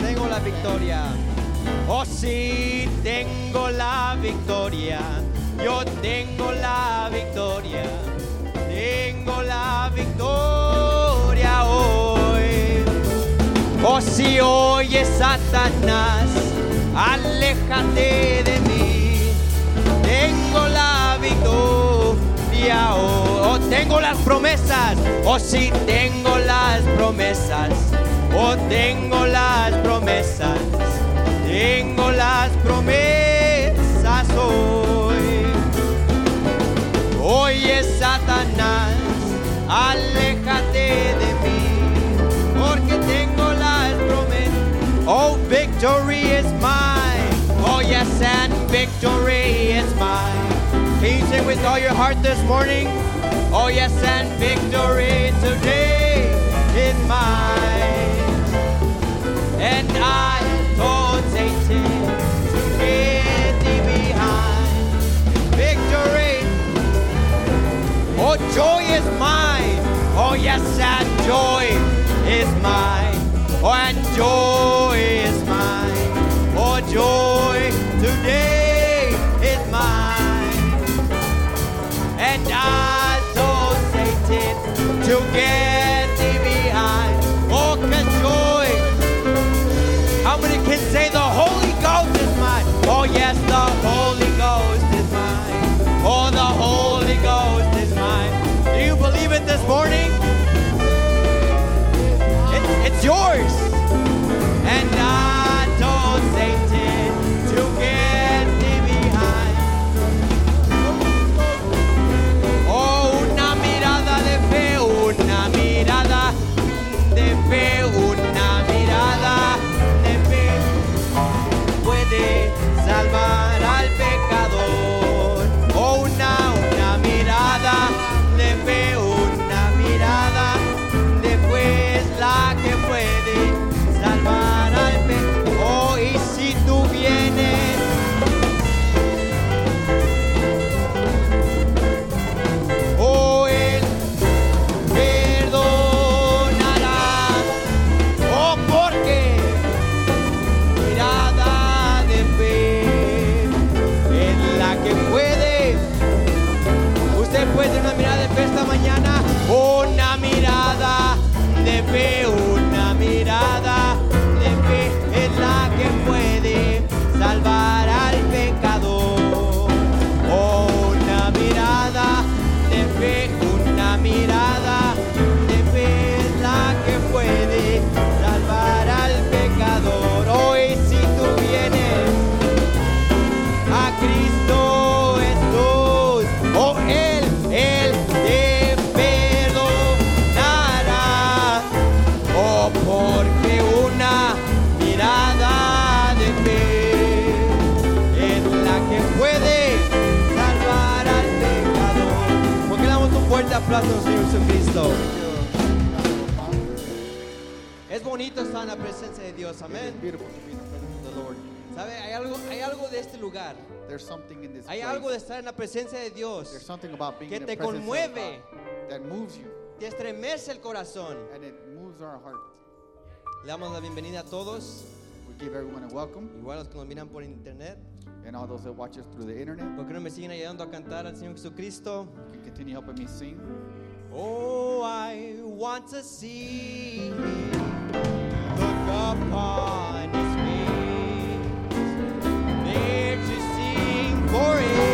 Tengo la victoria. Oh sí, tengo la victoria. Yo tengo la victoria. Tengo la victoria hoy. Oh si oye Satanás, aléjate de mí. Tengo la victoria oh, oh, tengo las promesas. Oh si tengo las promesas. Oh tengo las promesas. Tengo las promesas hoy. Oye Satanás, aléjate de mí, porque tengo las promesas. Oh, victory is mine. Oh, yes, and victory is mine. Can you sing with all your heart this morning? Oh, yes, and victory today is mine. And I told Satan to get behind. Victory Oh, joy is mine. Oh, yes, joy is mine. Oh, and joy is mine. Oh, joy today is mine. And I to get yes, the Holy Ghost is mine. Oh, the Holy Ghost is mine. Do you believe it this morning? Jesucristo. Es bonito estar en la presencia de Dios, amén. ¿Sabe? Hay algo, hay algo de este lugar. There's something in this Hay place. algo de estar en la presencia de Dios There's something about being que te conmueve. That moves you te estremece el corazón. and it moves our heart. Le damos la bienvenida a todos, We give everyone a welcome igual los que nos miran por internet. and all those that watch us through the internet. ¿Por qué no me siguen ayudando a cantar al Señor Jesucristo? You can continue helping me sing. Oh, I want to see Him. Look upon His face. There to sing forever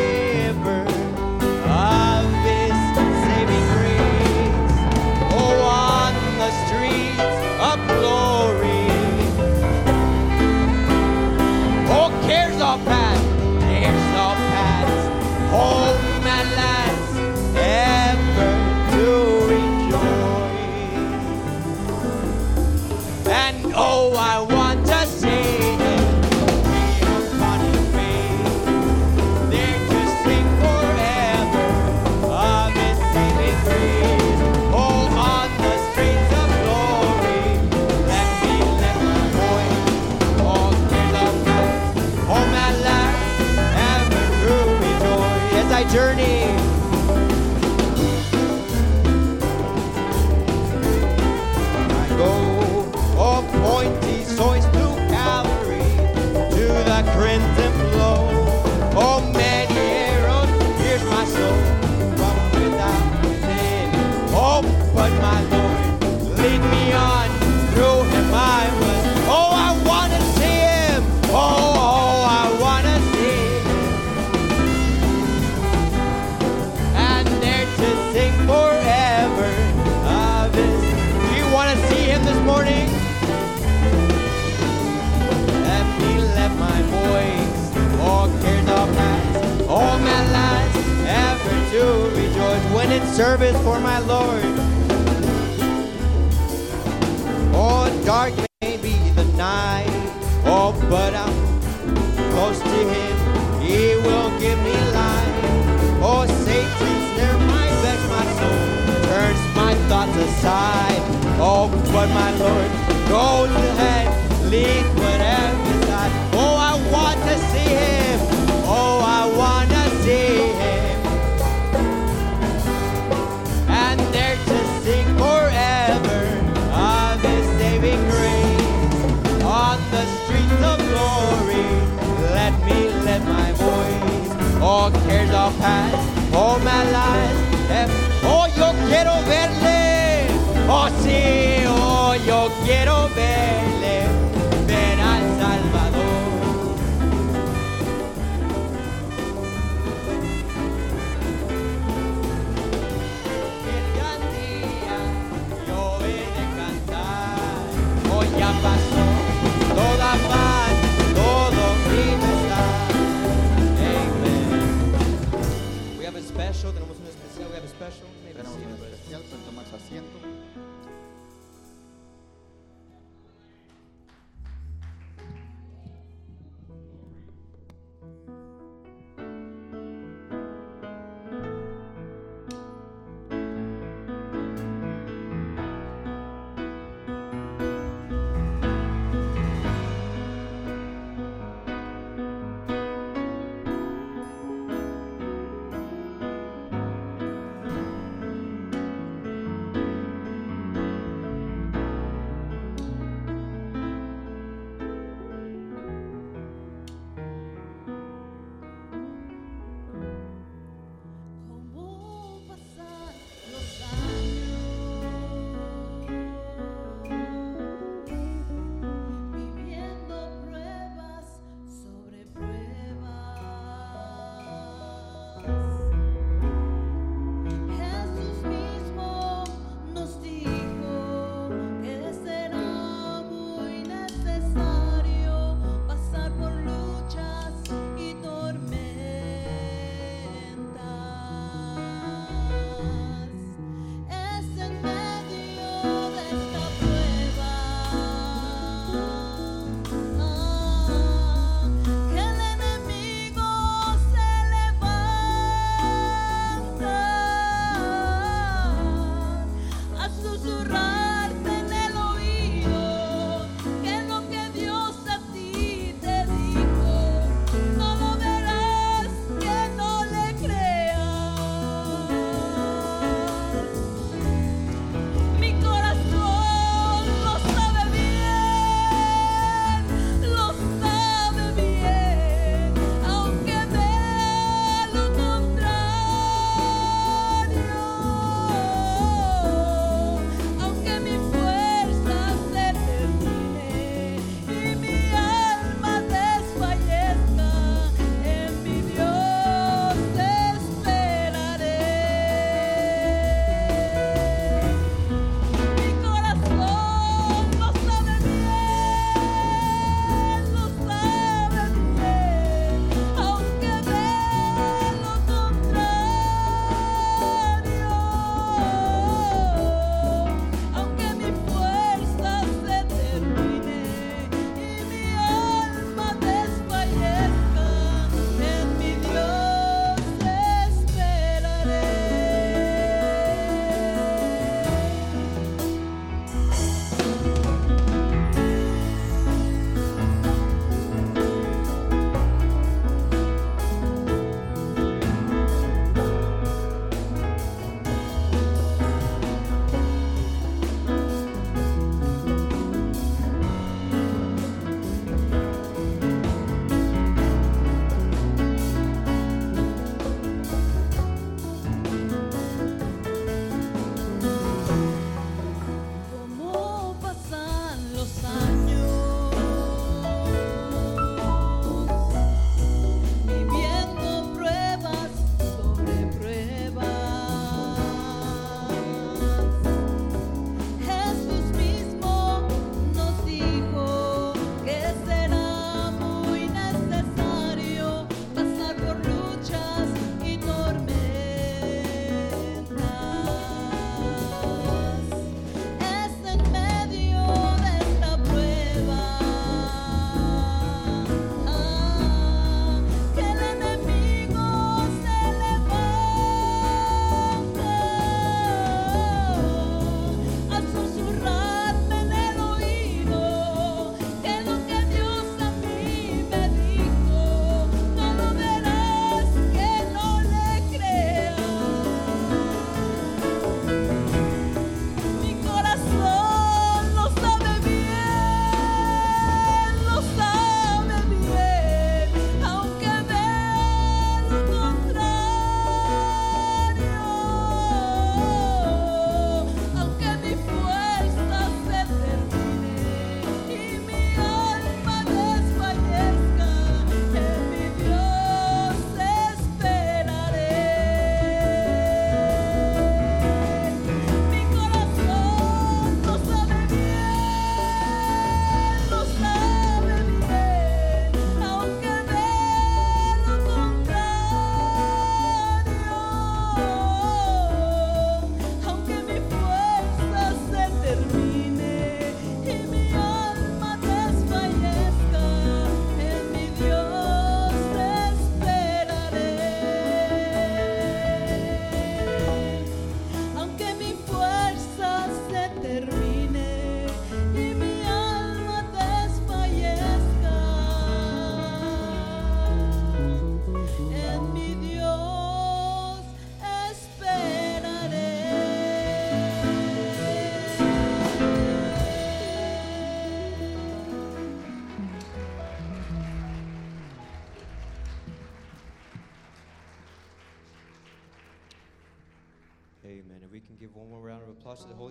service for my Lord. Oh, dark may be the night. Oh, but I'm close to Him. He will give me light. Oh, Satan's near my vex my soul. Turns my thoughts aside. Oh, but my Lord goes ahead. Leads whatever Oh, yo quiero verle. Oh, sí, oh, yo quiero but- especial, pueden tomarse asiento.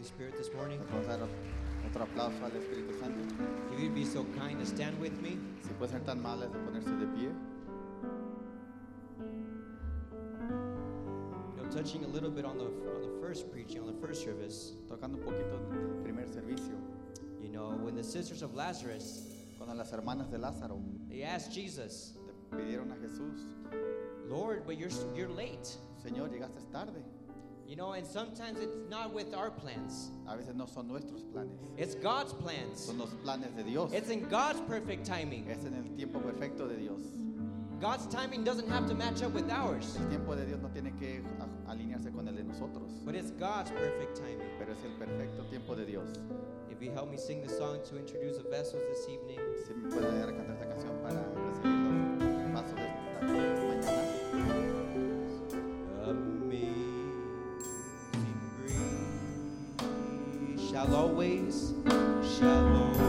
Spirit this morning? Les vamos a dar otro aplauso al Espíritu Santo. If you'd be so kind to stand with me. Si puede ser tan malas de ponerse de pie. You know, touching a little bit on the on the first preaching, on the first service. Tocando un poquito del primer servicio. You know, when the sisters of Lazarus, Cuando las hermanas de Lázaro they asked Jesus, le pidieron a Jesús, Lord, but you're you're late. Señor, llegaste tarde. You know, and sometimes it's not with our plans. A veces no son nuestros planes, It's God's plans. son los planes de Dios. It's in God's perfect timing. Es en el tiempo perfecto de Dios. God's timing doesn't have to match up with ours, El tiempo de Dios no tiene que alinearse con el de nosotros, but it's God's perfect timing. pero es el perfecto tiempo de Dios. If you help me sing the song to introduce the vessels this evening. Si me puede ayudar a cantar esta canción para recibir los pasos de esta shall always, shall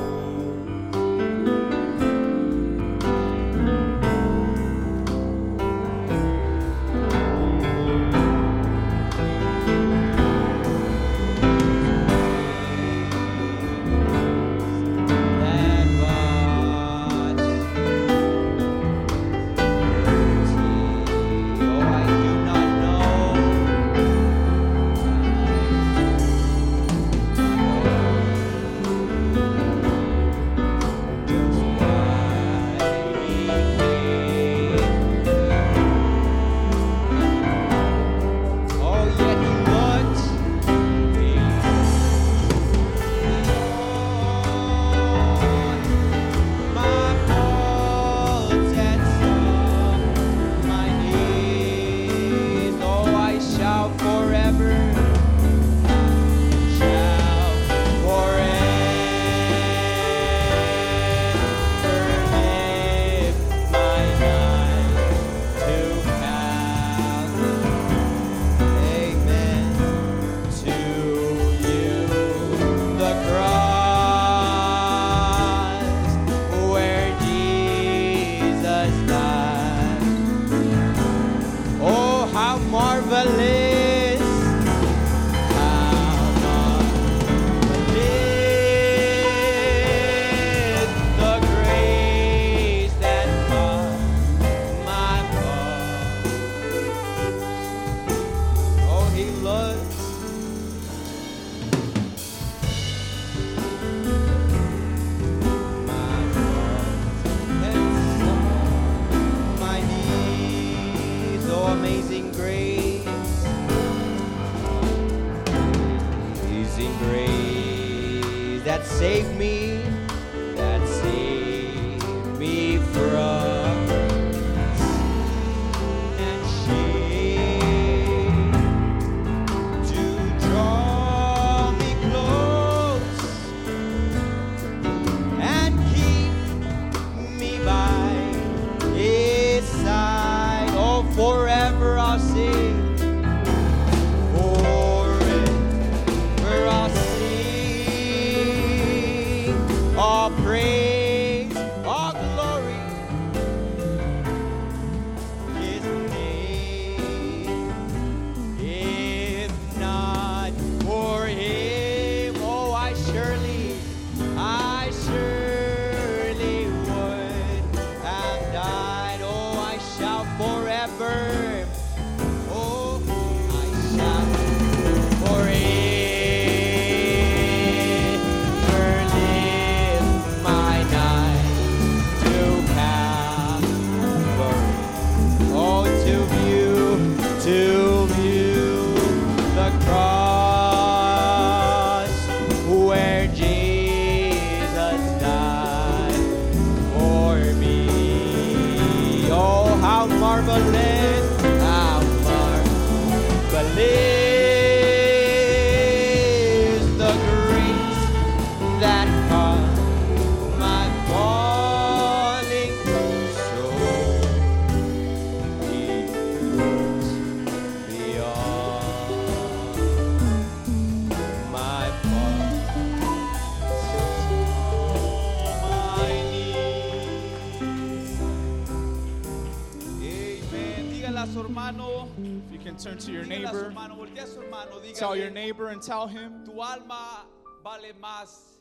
my needs. Hermano, If you can turn to your dígale a su neighbor, hermano, voltea a su hermano, tell your neighbor and tell him tu alma vale más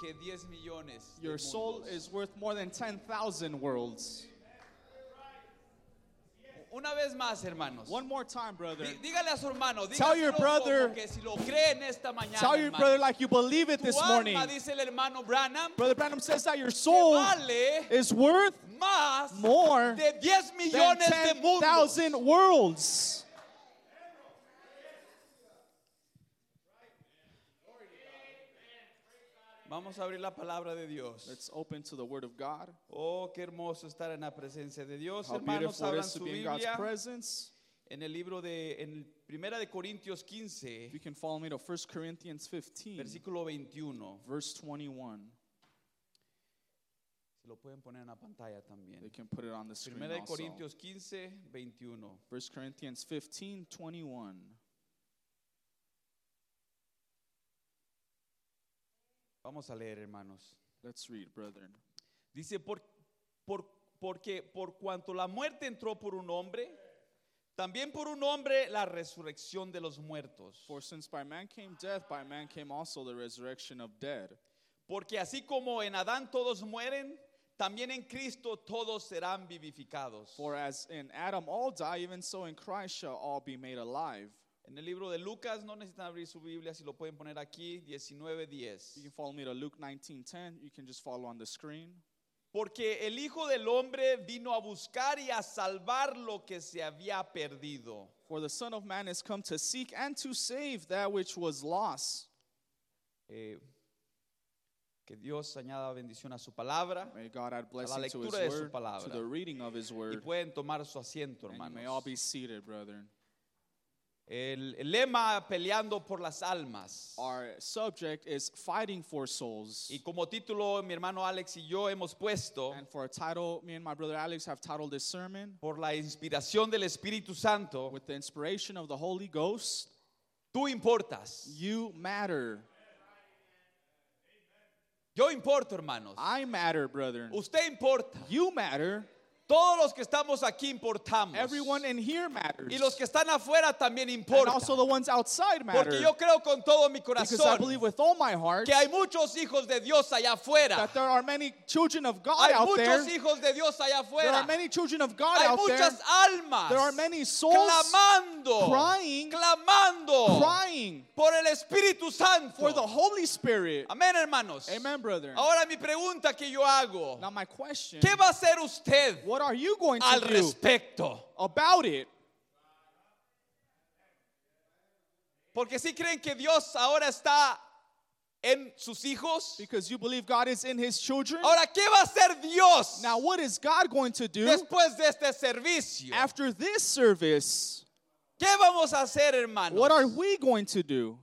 que 10 millones. your soul is worth more than 10,000 worlds. Una vez más, hermanos. One more time, brother. Dí- Dígale a su hermano, Tell your brother- que si lo cree en esta mañana. Tell your brother like you believe it this morning. dice el hermano Branham, Brother Branham says that your soul vale is worth más more de 10 than millones mundos. 10,000 worlds. Vamos a abrir la palabra de Dios. Let's open to the Word of God. Oh, qué hermoso estar en la presencia de Dios. How Hermanos, beautiful it abran is to su be in God's Biblia presence. en el libro de en Primera de Corintios If 15, you can follow me to 1 Corinthians 15, versículo 21. verse 21. Se lo pueden poner en la pantalla también. They can put it on the screen Primera de also. Corintios 15, 21. 1 Corinthians 15, 21. Vamos a leer, hermanos. Let's read, brethren. Dice, por, por, porque por cuanto la muerte entró por un hombre, también por un hombre la resurrección de los muertos. For since by man came death, by man came also the resurrection of dead. Porque así como en Adán todos mueren, también en Cristo todos serán vivificados. For as in Adam all die, even so in Christ shall all be made alive. En el libro de Lucas, no necesitan abrir su Biblia, si lo pueden poner aquí, 19:10. You can follow me to Luke 19:10. You can just follow on the screen. Porque el Hijo del Hombre vino a buscar y a salvar lo que se había perdido. For the Son of Man is come to seek and to save that which was lost. Eh, que Dios añada bendición a su palabra May God add blessing to His lectura de su word, to palabra. the reading of His y word. pueden tomar su asiento, And hermanos. may all be seated, brethren. El, el lema peleando por las almas. Our subject is fighting for souls. Y como título, mi hermano Alex y yo hemos puesto And for a title, me and my brother Alex have titled this sermon por la inspiración del Espíritu Santo, with the inspiration of the Holy Ghost. tú importas. You matter. Yo importo, hermanos. I matter, brethren. Usted importa. You matter. Todos los que estamos aquí importamos. Everyone in here matters. Y los que están afuera también And importan. also the ones outside matter. Porque yo creo con todo mi Because I corazón believe with all my heart que hay muchos hijos de Dios allá afuera. that there are many children of God Hay out there. muchos hijos de Dios allá There are afuera. many children of God Hay out there muchas almas There are many souls clamando, crying, clamando crying por el Espíritu Santo. for the Holy Spirit. Amén, hermanos. Amen, brethren. Ahora mi pregunta que yo hago, Now my question, ¿qué va a hacer usted what are you going al to do respecto? about it? Porque si creen que Dios ahora está en sus hijos, Because you believe God is in his children. ahora ¿qué va a hacer Dios Now what is God going to do después de este servicio? after this service? ¿Qué vamos a hacer, hermanos? What are we going to do?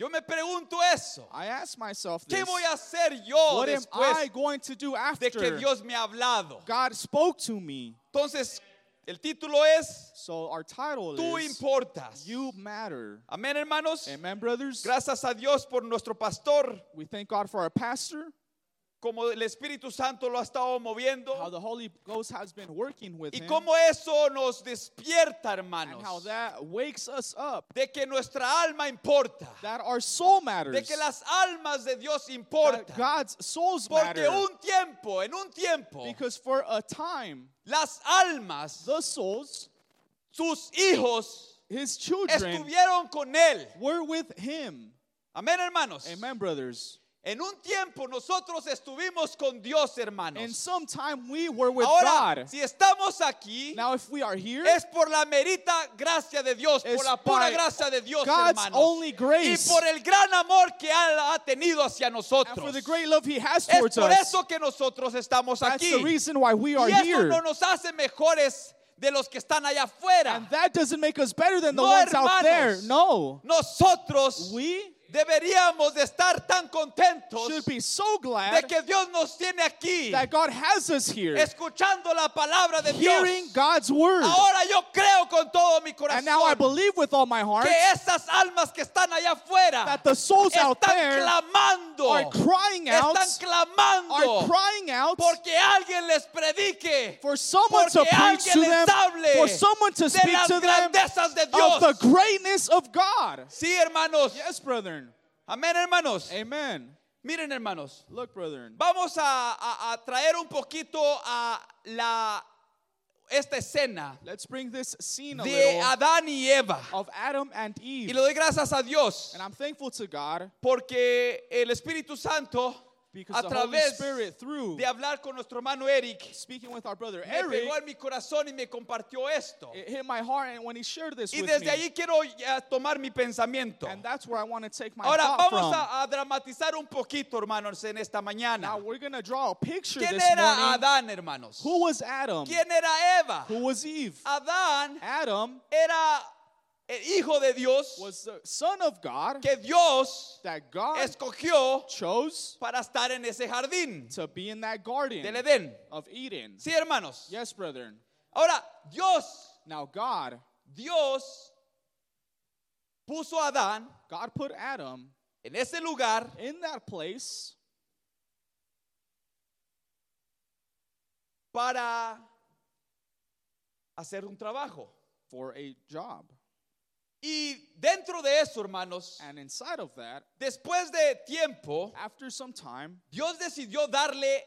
Yo me pregunto eso. I ask myself ¿Qué this. voy a hacer yo What am I going to do de que after Dios me ha hablado? God spoke to me? Entonces, el título es So our title Tú is importas. You Matter. Amén, hermanos. Amen, brothers. Gracias a Dios por nuestro pastor, We thank God for our pastor, como el Espíritu Santo lo ha estado moviendo how the Holy Ghost has been working with y him, cómo eso nos despierta, and how hermanos, that wakes us up, de que nuestra alma importa, that our soul matters, de que las almas de Dios that importan. God's souls Porque matter. un tiempo, en un tiempo, Because for a time, las almas, the souls, sus hijos, his children, estuvieron con Él. were with him. Amén, hermanos. Amen, brothers. En un tiempo nosotros estuvimos con Dios, And hermanos. sometime we were with Ahora, God. si estamos aquí, Now, if we are here, es por la merita gracia de Dios, por la pura gracia de Dios, God's hermanos. only Y grace. por el gran amor que Él ha tenido hacia and nosotros. for the great love He has Es towards por us, eso que nosotros estamos that's aquí. the reason why we are Y eso here. no nos hace mejores de los que están allá afuera. And that doesn't make us better than the No, ones out there. hermanos. No. Nosotros We deberíamos de estar tan contentos should be so de glad que Dios nos tiene aquí, that God has us here, escuchando la palabra de hearing Dios. God's word. Ahora yo creo con todo mi corazón And now I believe with all my heart que esas almas que están allá afuera that the souls out están there clamando, are crying out, están clamando, are crying out porque alguien les predique. For someone to Porque preach to les them, hable for someone to de speak las to them grandezas de of Dios. the greatness of God. Sí, hermanos. Yes, brethren. Amén, hermanos. Amen. Miren, hermanos. Look, brethren. Vamos a, a- a traer un poquito a la esta escena Let's bring this scene a de Adán y Eva. of Adam and Y Eve. le doy gracias a Dios And I'm thankful to God porque el Espíritu Santo because a the través Spirit, through de hablar con nuestro hermano Eric speaking with our brother me Eric, pegó en mi corazón y me compartió esto. it hit my heart and when he shared this Y with desde me. ahí quiero ya tomar mi pensamiento. And that's where I want to take my Ahora vamos from. a, a dramatizar un poquito, hermanos, en esta Now we're to draw a picture ¿Quién this era morning. Adán, hermanos? Who was Adam? ¿Quién era Eva? Who was Eve? Adán Adam era el hijo de Dios was the son of God que Dios that God escogió chose para estar en ese jardín to be in that garden del Edén. of Eden. Sí, hermanos. Yes, brethren. Ahora, Dios, Now God, Dios puso a Adán God put Adam en ese lugar in that place para hacer un trabajo. for a job. Y dentro de eso, hermanos, And inside of that, después de tiempo, after some time, Dios decidió darle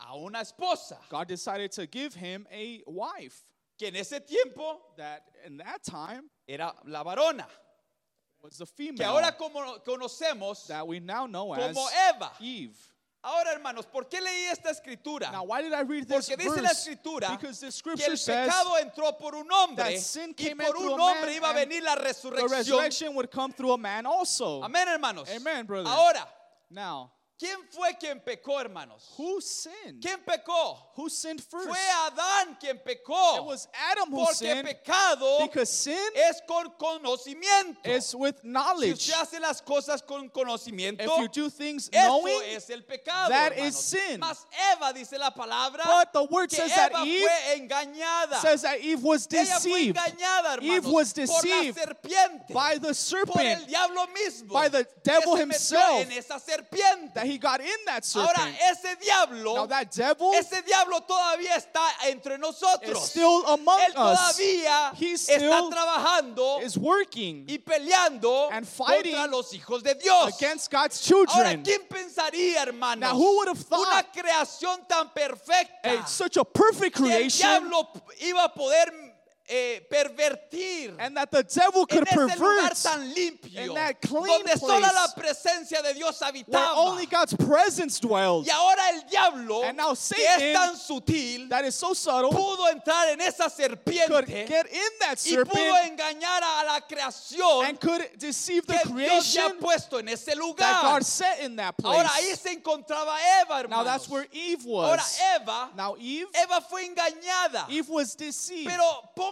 a una esposa, God decided to give him a wife que en ese tiempo that in that time era la varona, was the que female ahora como conocemos that we now know as como Eva. Eve. Ahora, hermanos, ¿por qué leí esta escritura? Now, why did I read this Porque dice la escritura Because the que el pecado entró por un hombre y por un hombre iba a venir la resurrección. resurrection would come through a man also. Amén, hermanos. Amen, brother. Ahora, Now, ¿quién fue quien pecó, hermanos? who sinned? ¿Quién pecó? Who sinned first? Fue Adán quien pecó. It was Adam who Porque sinned pecado because sin es con conocimiento. is with Si knowledge. usted hace las cosas con conocimiento, If you do things eso knowing, es el pecado. that hermanos. is sin. Mas Eva dice la palabra But the word que says that Eva Eve fue engañada. says that Eve was Ella fue deceived engañada, hermanos, Eve was por la deceived serpiente, by the por el serpent, diablo mismo, by the que devil se himself, en esa serpiente. He got in that Ahora serpent. ese diablo, Now that devil ese diablo todavía está entre is nosotros. still among Él us, todavía He está still trabajando is working y peleando and fighting contra los hijos de Dios. against God's Ahora, children. ¿quién pensaría, hermanos? Now, who would have Una thought creación tan perfecta a, such a perfect que el creation diablo iba a poder eh, pervertir and that the devil en could ese lugar pervert tan limpio, in that clean donde place la presencia de Dios where habitaba. only God's presence dwells. Y ahora el diablo, And now que es Satan, tan sutil, That is so subtle, pudo entrar en esa could serpiente get in that y pudo serpent engañar a la creación and could deceive the que Dios ha puesto en ese that lugar. God set in that place. Ahora ahí se encontraba Eva, Now hermanos. that's where Eve Ahora was. Eva, Now Eve, Eva fue engañada. Eve was deceived. Pero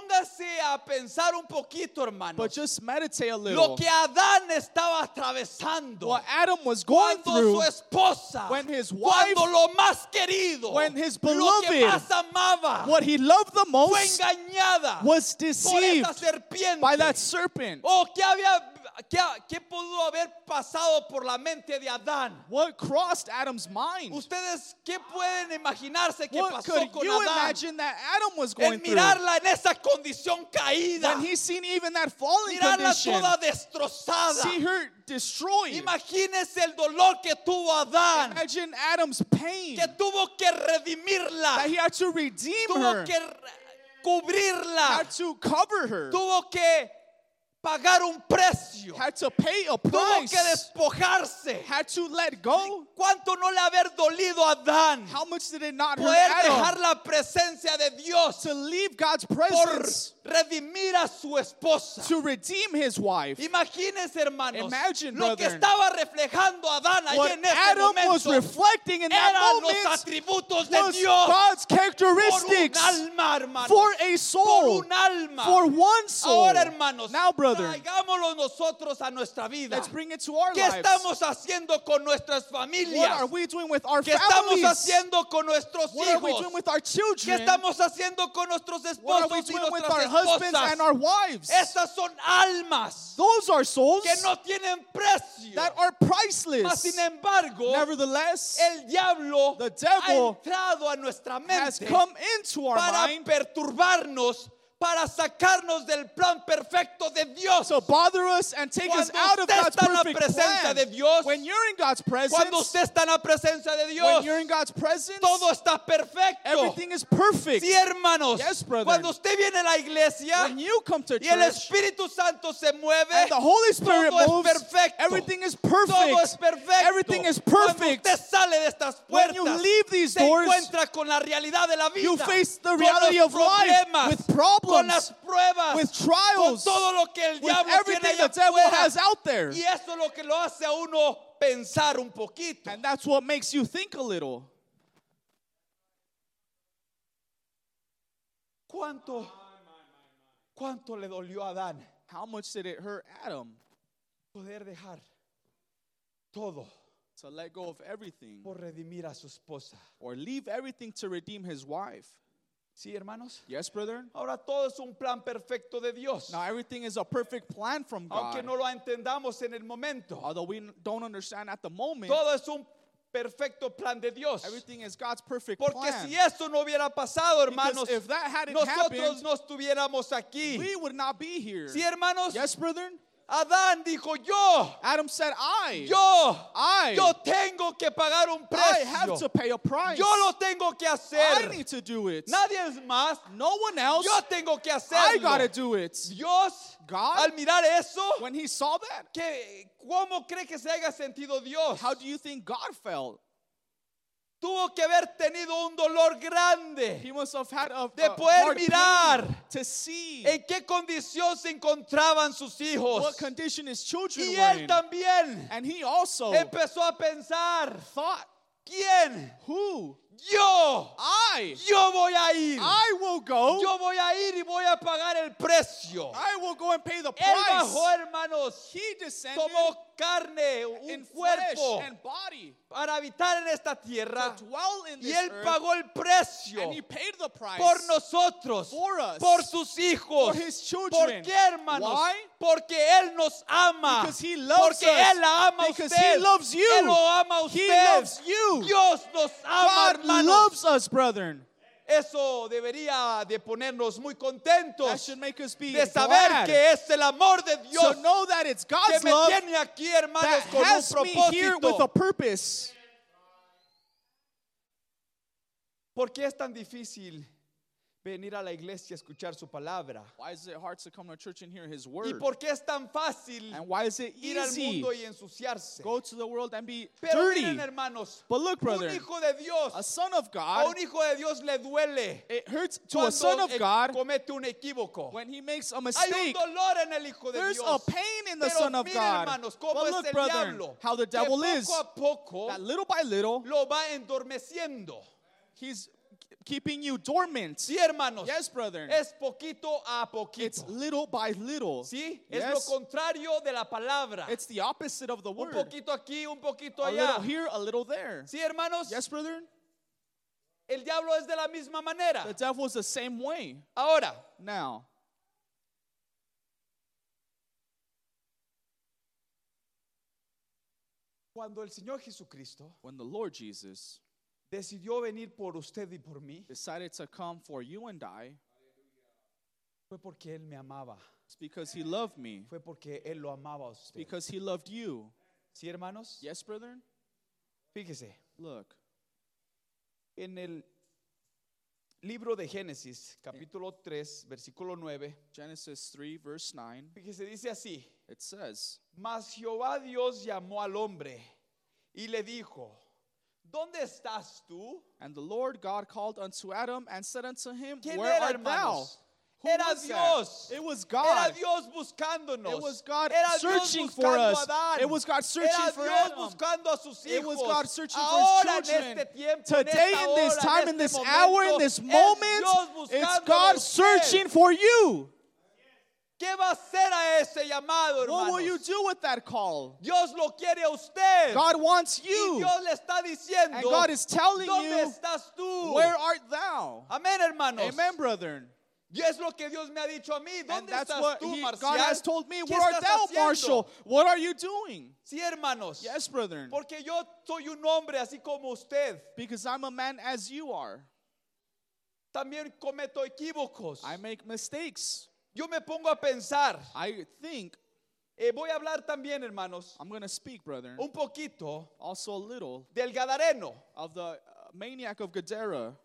póngase a pensar un poquito, hermanos. But just meditate a Lo little. que Adán estaba atravesando. What Adam was going Cuando through, su esposa, when his wife, cuando lo más querido, when his lo que más amaba, what he loved the fue most engañada was por deceived esa serpiente. by that serpent. Oh, ¿qué había, qué, qué pudo haber pasado por la mente de Adán? What crossed Adam's mind? Ustedes, ¿qué pueden imaginarse que What pasó could con you Adán? imagine that Adam was El going through? mirarla en esa condición caída, When he seen even that fallen mirarla condition, toda destrozada. see her destroyed. Imagínese el dolor que tuvo Adán, Imagine Adam's pain que tuvo que redimirla, that he had to redeem tuvo her, que re- cubrirla, had to cover her, tuvo que pagar un precio, had to pay a tuvo price, que despojarse. had to let go. ¿Cuánto no le haber dolido a Adán How much did it not hurt poder dejar Adam la presencia de Dios to leave God's por presence redimir a su esposa? to redeem his wife? Imagínense, hermanos, Imagine, lo que estaba reflejando Adán allí en ese Adam was momento reflecting in that eran los atributos de was Dios God's por un characteristics alma, hermanos. for a por soul, un alma. for one soul. Ahora, hermanos, Now, brothers, brethren. Traigámoslo nosotros a nuestra vida. Let's bring it to our ¿Qué lives. estamos haciendo con nuestras What familias? are we doing with our ¿Qué estamos haciendo con nuestros What are we doing hijos? with our ¿Qué children? estamos haciendo con nuestros What are we esposos y doing with our husbands and our wives? Estas son almas Those are souls que no tienen precio. that are Mas, priceless. sin embargo, Nevertheless, el diablo The devil ha entrado a nuestra has mente come into our para mind perturbarnos, para sacarnos del plan perfecto de Dios. to bother us and take us Cuando out of God's está en la perfect presencia plan. de Dios, when you're in God's Cuando presence, usted está en la presencia de Dios, when you're in God's presence, todo está perfecto. everything is perfect. Sí, hermanos. Yes, brother. Cuando usted viene a la iglesia When you come to y el church Espíritu Santo se mueve, and the Holy Spirit todo es perfecto. everything is todo es perfect. perfecto. Everything is Cuando perfect. usted sale de estas When puertas, you leave these se doors, encuentra con la realidad de la vida, you face the reality of life, with con problems, las pruebas, with con trials, todo lo que el with diablo everything the devil afuera. has out there. Y eso es lo que lo hace a uno pensar un poquito. And that's what makes you think a little. ¿Cuánto, cuánto le dolió a Adán How much did it hurt Adam poder dejar todo to let go of everything por redimir a su esposa? or leave everything to redeem his wife? ¿Sí, hermanos? Yes, brethren? Ahora todo es un plan perfecto de Dios. Now everything is a perfect plan from God. Aunque no lo entendamos en el momento. Although we don't understand at the moment, Todo es un perfecto plan de Dios. everything is God's perfect Porque plan. si eso no hubiera pasado, Because hermanos, if that hadn't nosotros happened, no estuviéramos aquí. we would not be here. ¿Sí, hermanos? Yes, brethren? Adán dijo, yo, Adam said, I, yo, I, yo tengo que pagar un I have precio. to pay a price. Yo lo tengo que I hacer. need to do it. Nadie es más. No one else. Yo tengo que I gotta hacerlo. do it. Dios, God, al mirar eso, when he saw that, ¿qué- ¿cómo cree que se haya sentido Dios? how do you think God felt? Tuvo que haber tenido un dolor grande He must have had a, de poder hard mirar to see en qué condición se encontraban sus hijos. what condition his children Y were él in. también And he also empezó a pensar, thought, ¿quién? who? Yo. I. Yo voy a ir. I will go. Yo voy a ir y voy a pagar el precio. I will go and pay the Él price. bajó, hermanos. He descended Tomó carne, un cuerpo and body para habitar en esta tierra. to dwell in Y él earth. pagó el precio and he paid the price por nosotros, for us, por sus hijos. for his children. ¿Por qué, hermanos? Why? Porque Él nos ama. Because he loves Porque us. Él la ama a Because usted. he loves you. Él lo ama a He usted. loves you. Dios nos ama, God hermanos. loves us, brethren. Eso debería de ponernos muy contentos That should make us be de saber glad que es el amor de to Dios know that it's que God's me love tiene aquí, hermanos, that con un has me here with a propósito. purpose. ¿Por qué es tan difícil venir a la iglesia a escuchar su palabra? Why is it hard to come to church and hear His ¿Y word? por qué es tan fácil And why is it ir al easy mundo y ensuciarse? go to the world and be Pero dirty? miren, hermanos, But look, un brother, hijo de Dios, a son of a God, un hijo de Dios le duele it hurts to a son cuando of God comete un equívoco. when he makes a Hay un mistake. dolor en el hijo de There's Dios. a pain in the Pero son of miren, God. hermanos, cómo But es look, el brother, diablo, how the que devil poco is. a poco That little by little, lo va endormeciendo. he's keeping you dormant. Sí, hermanos. Yes, brother. Es poquito a It's poquito. little by little. Sí, es Yes. lo contrario de la palabra. It's the opposite of the Un word. poquito aquí, un poquito A allá. little here, a little there. Sí, hermanos. Yes, brother? El diablo es de la misma manera. The devil's the same way. Ahora, Now, cuando el Señor Jesucristo when the Lord Jesus decidió venir por usted y por mí, decided to come for you and I, fue porque Él me amaba. it's because he loved me, Fue porque Él lo amaba a usted. because he loved you. Sí, hermanos. Yes, brother? Fíjese, Look, en el libro de Génesis, capítulo 3, versículo 9, Genesis 3, verse 9, fíjese, dice así. it says, Mas Jehová Dios llamó al hombre y le dijo, ¿dónde estás tú? And the Lord God called unto Adam and said unto him, ¿Quién Where era, art thou? Who Era was that? It was Era God. Dios buscándonos. It was God Era searching for us. It was God searching Era for Dios Adam. buscando a sus hijos. It was God searching for Ahora, his children. este tiempo, Today, in this hora, time, in this este hour, in this moment, it's God searching for you. ¿Qué va a hacer a ese llamado, What will you do with that call? Dios lo quiere a usted. God wants y you. Dios le está diciendo, And God is telling ¿dónde you, estás tú? Where art thou? Amén, hermanos. Amen, brethren. Y es lo que Dios me ha dicho a mí. ¿Dónde that's estás what tú, he- Marcial? God has told me. Where art thou, haciendo? Marshall? What are you doing? Sí, hermanos. Yes, brethren. Porque yo soy un hombre así como usted. Because I'm a man as you are. También cometo equívocos. I make mistakes. Yo me pongo a pensar. I think eh, voy a hablar también, hermanos, I'm going to speak, brethren, un poquito also a little del Gadareno. of the uh, maniac of Gadara.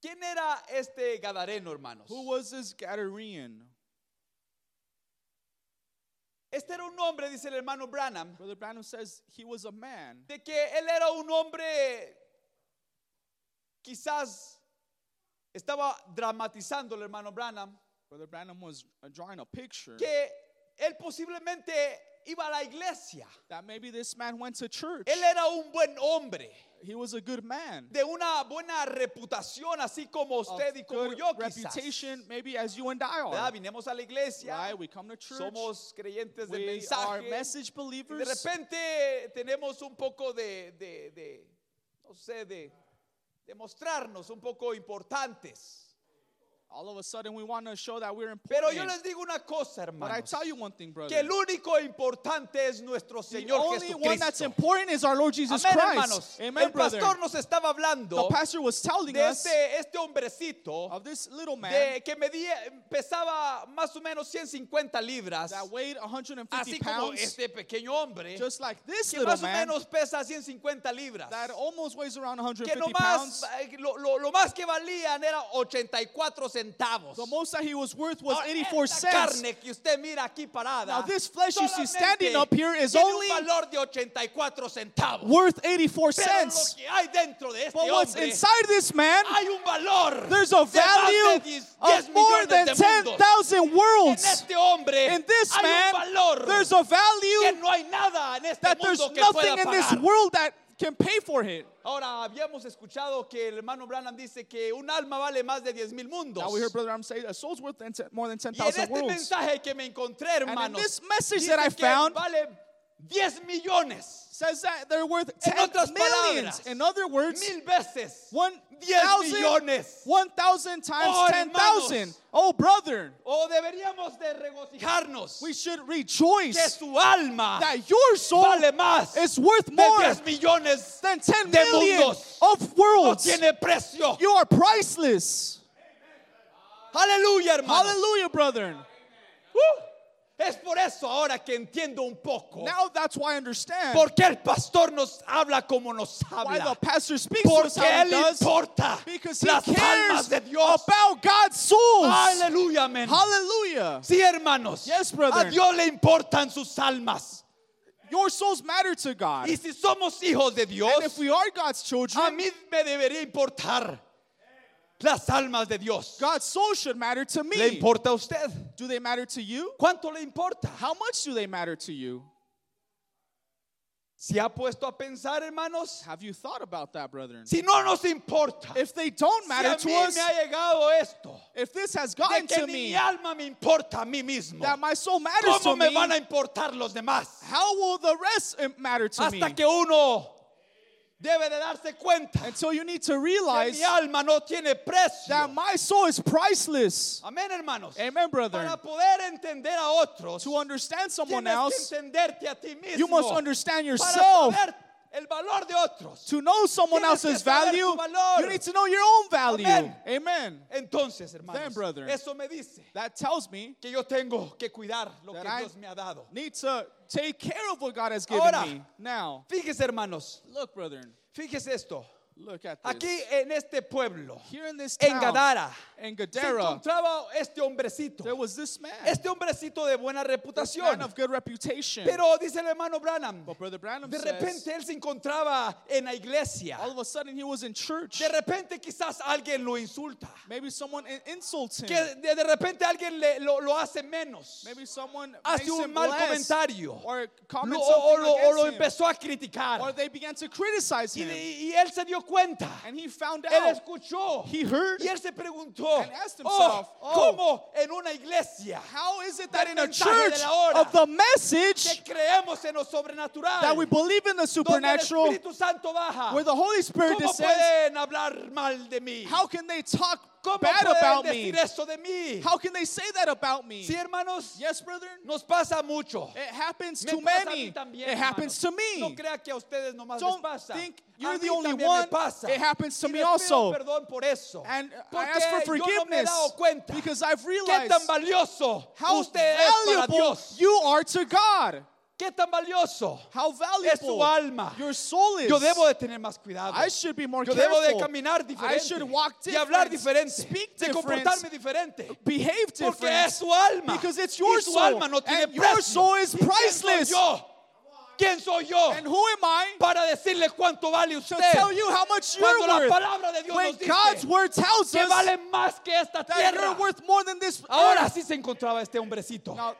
¿Quién era este Gadareno, hermanos? Who was this Gadarean? Este era un hombre, dice el hermano Branham, Brother Branham says he was a man de que él era un hombre, quizás estaba dramatizando el hermano Branham, Brother Branham was uh, drawing a picture que él posiblemente iba a la iglesia. that maybe this man went to church. Él era un buen hombre, He was a good man. de una buena reputación, así como usted y como yo quizás. reputation, maybe as you and I ¿Verdad? are. Vinimos a la iglesia, Right? We come to church. somos creyentes del We are mensaje. message Y de believers. repente tenemos un poco de, de, de, no sé, de, de mostrarnos un poco importantes. All of a sudden, we want to show that we're Pero yo les digo una cosa, But I hermanos. tell you one thing, brother. Que el único importante es nuestro The Señor only one that's Jesucristo. important is our Lord Jesus Amén, Christ. hermanos. Amen, el brother. pastor nos estaba hablando The pastor was telling de us este, este hombrecito of this little man de, que medía, pesaba más o menos 150 libras, that weighed 150 así como pounds, este pequeño hombre, just like this que little más o man menos pesa 150 libras. that almost weighs around que 150 nomás, pounds. eh, lo, lo- lo más que valían era 84 centavos. The most that he was worth was Ahora, 84 esta cents. carne que usted mira aquí parada, Now, this flesh you see standing up here is only un valor de 84 centavos. Worth 84 Pero cents. lo que hay dentro de este But what's hombre, inside this man, hay un valor there's a value de 10 10 of more than de mundos. 10,000 En worlds. este hombre In this man, there's a que value no hay nada en este that there's nothing in this world that can pay for it. Ahora, habíamos escuchado que el hermano Branham dice que un alma vale más de 10 mil mundos. Now we heard Brother Ram say a soul's worth more than Y en 10,000 este worlds. mensaje que me encontré, in hermanos, this message dice that I que found- vale 10 millones, Says that they're worth En 10 otras millions. palabras, In other words, mil veces, one 10 thousand, millones. 1,000 times Oh, 10,000. Oh, brother, O deberíamos de regocijarnos we should que rejoice su alma that your soul vale más is worth more 10 millones. than 10 de million mundos. of No worlds. tiene precio. You are priceless. Aleluya, hermano. Hallelujah, brethren. Uh. Es por eso ahora que entiendo un poco Now that's why I understand por qué el pastor nos habla como nos why the habla. pastor speaks Porque él he does. importa Because he las almas cares de Dios. about God's souls. Aleluya, amén. Hallelujah. Sí, hermanos. Yes, brethren. A Dios le importan sus almas. Your souls matter to God. Y si somos hijos de Dios, And if we are God's a children, mí me debería importar las almas de Dios. God's soul should matter to ¿Le me. importa a usted? Do they matter to you? ¿Cuánto le importa? How much do they matter to you? ¿Se ha puesto a pensar, hermanos? Have you thought about that, brethren? Si no nos importa, If they don't si matter a to mí us, me ha llegado esto, if this has de gotten que to ni me, mi alma me importa a mí mismo, that my soul matters ¿cómo to me me, van a importar los demás? how will the rest matter to me? Hasta que uno debe de darse cuenta Until you need to que realize mi alma no tiene precio. that my soul is priceless. Amén, hermanos. Amen, brethren. Para poder entender a otros, To understand someone tienes else, que entenderte a ti mismo. you must understand para yourself. saber el valor de otros. To know someone Tienes que else's saber value, tu valor. you need to know your own value. Amén. Amen. Entonces, hermanos, Then, brethren, eso me dice That tells me que yo tengo que cuidar lo That que I- Dios me ha dado. need to take care of what God has given Ahora. me. Now, Fíjese, hermanos, look, brethren, fíjese esto. Look at this. Aquí en este pueblo, Here in this en Gadara, in se Gadara, encontraba este hombrecito. there was this man, Este hombrecito de buena this reputación. of good reputation. Pero dice el hermano Branham, But Brother Branham de says, repente él se encontraba en la iglesia. all of a sudden he was in church. De repente quizás alguien lo insulta. Maybe someone in- insults him. Que de, de repente alguien le- lo, lo hace menos. Maybe someone Hace makes un him mal less, comentario. or Lo- comments o, o something lo, o lo against him, empezó a criticar. or they began to criticize Y, him. y él se dio cuenta. And he found Él out. escuchó. He heard. Y él se preguntó, And asked oh, himself, oh, ¿cómo oh, en una iglesia How is it that in a church hora of the message que creemos en lo sobrenatural, that we believe in the donde el supernatural, Espíritu Santo baja, where the Holy Spirit ¿cómo descends, pueden hablar mal de mí? how can they talk ¿Cómo bad about me? eso de mí? How can they say that about me? Sí, hermanos, Yes, brethren. nos pasa mucho. It happens Me to pasa many. también, It happens to hermanos. No me. crea que a ustedes nomás Don't pasa. think you're the only me one. It happens to Y me also. perdón por eso. And I ask for no me forgiveness dado because I've realized tan valioso how usted es para valuable Dios. you are to God. Qué tan valioso How es su valuable alma. your soul is. Yo debo de tener más cuidado. I should be more Yo debo de careful. caminar I diferente. should walk de hablar diferente. speak de comportarme diferente. Behave Porque different. es su alma. Because it's y your su soul. alma no tiene and your precio. soul is ¿Y priceless. yo? ¿Quién soy yo? And who am I para decirle cuánto vale to usted. tell you how much you're Cuando la palabra de Dios When nos dice God's word tells que vale más que esta tierra. you're worth more than this Ahora sí se encontraba este hombrecito. Now,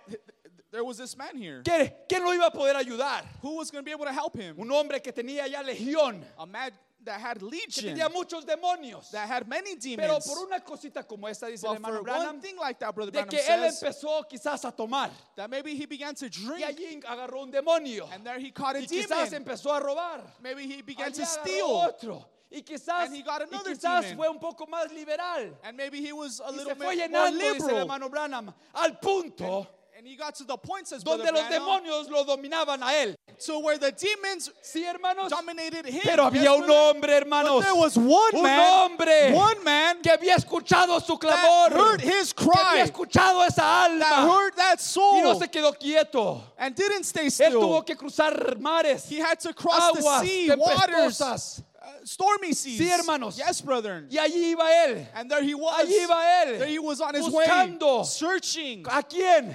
there was this man here. ¿Quién, quién lo iba a poder ayudar? Who was going to be able to help him? Un hombre que tenía ya legión, A man that had que legion, tenía muchos demonios. that had many Pero demons. por una cosita como esta, dice el hermano Branham, one thing like that, Brother de Branham que él says, empezó quizás a tomar that maybe he began to y drink, allí agarró un demonio and there he caught a y quizás demon. empezó a robar. Maybe he began Allí to steal. otro. Y quizás, And he got y another quizás demon. fue un poco más liberal. And maybe he was a Y little se fue more llenando, dice el hermano Branham, al punto And he got to the point, says donde los demonios lo dominaban a él. to where the demons Sí, hermanos. dominated him. Pero había un hombre, But there was one un man, hombre one man que había escuchado su that clamor, heard his que había cry, escuchado esa that alma heard that y no soul, se quedó quieto. and didn't stay Él tuvo still. que cruzar mares, He had to cross the sea, waters, uh, stormy seas. Sí, hermanos. Yes, brother. Y allí iba él. And there he was. Allí iba él. There he was on his buscando. way, searching ¿A quién?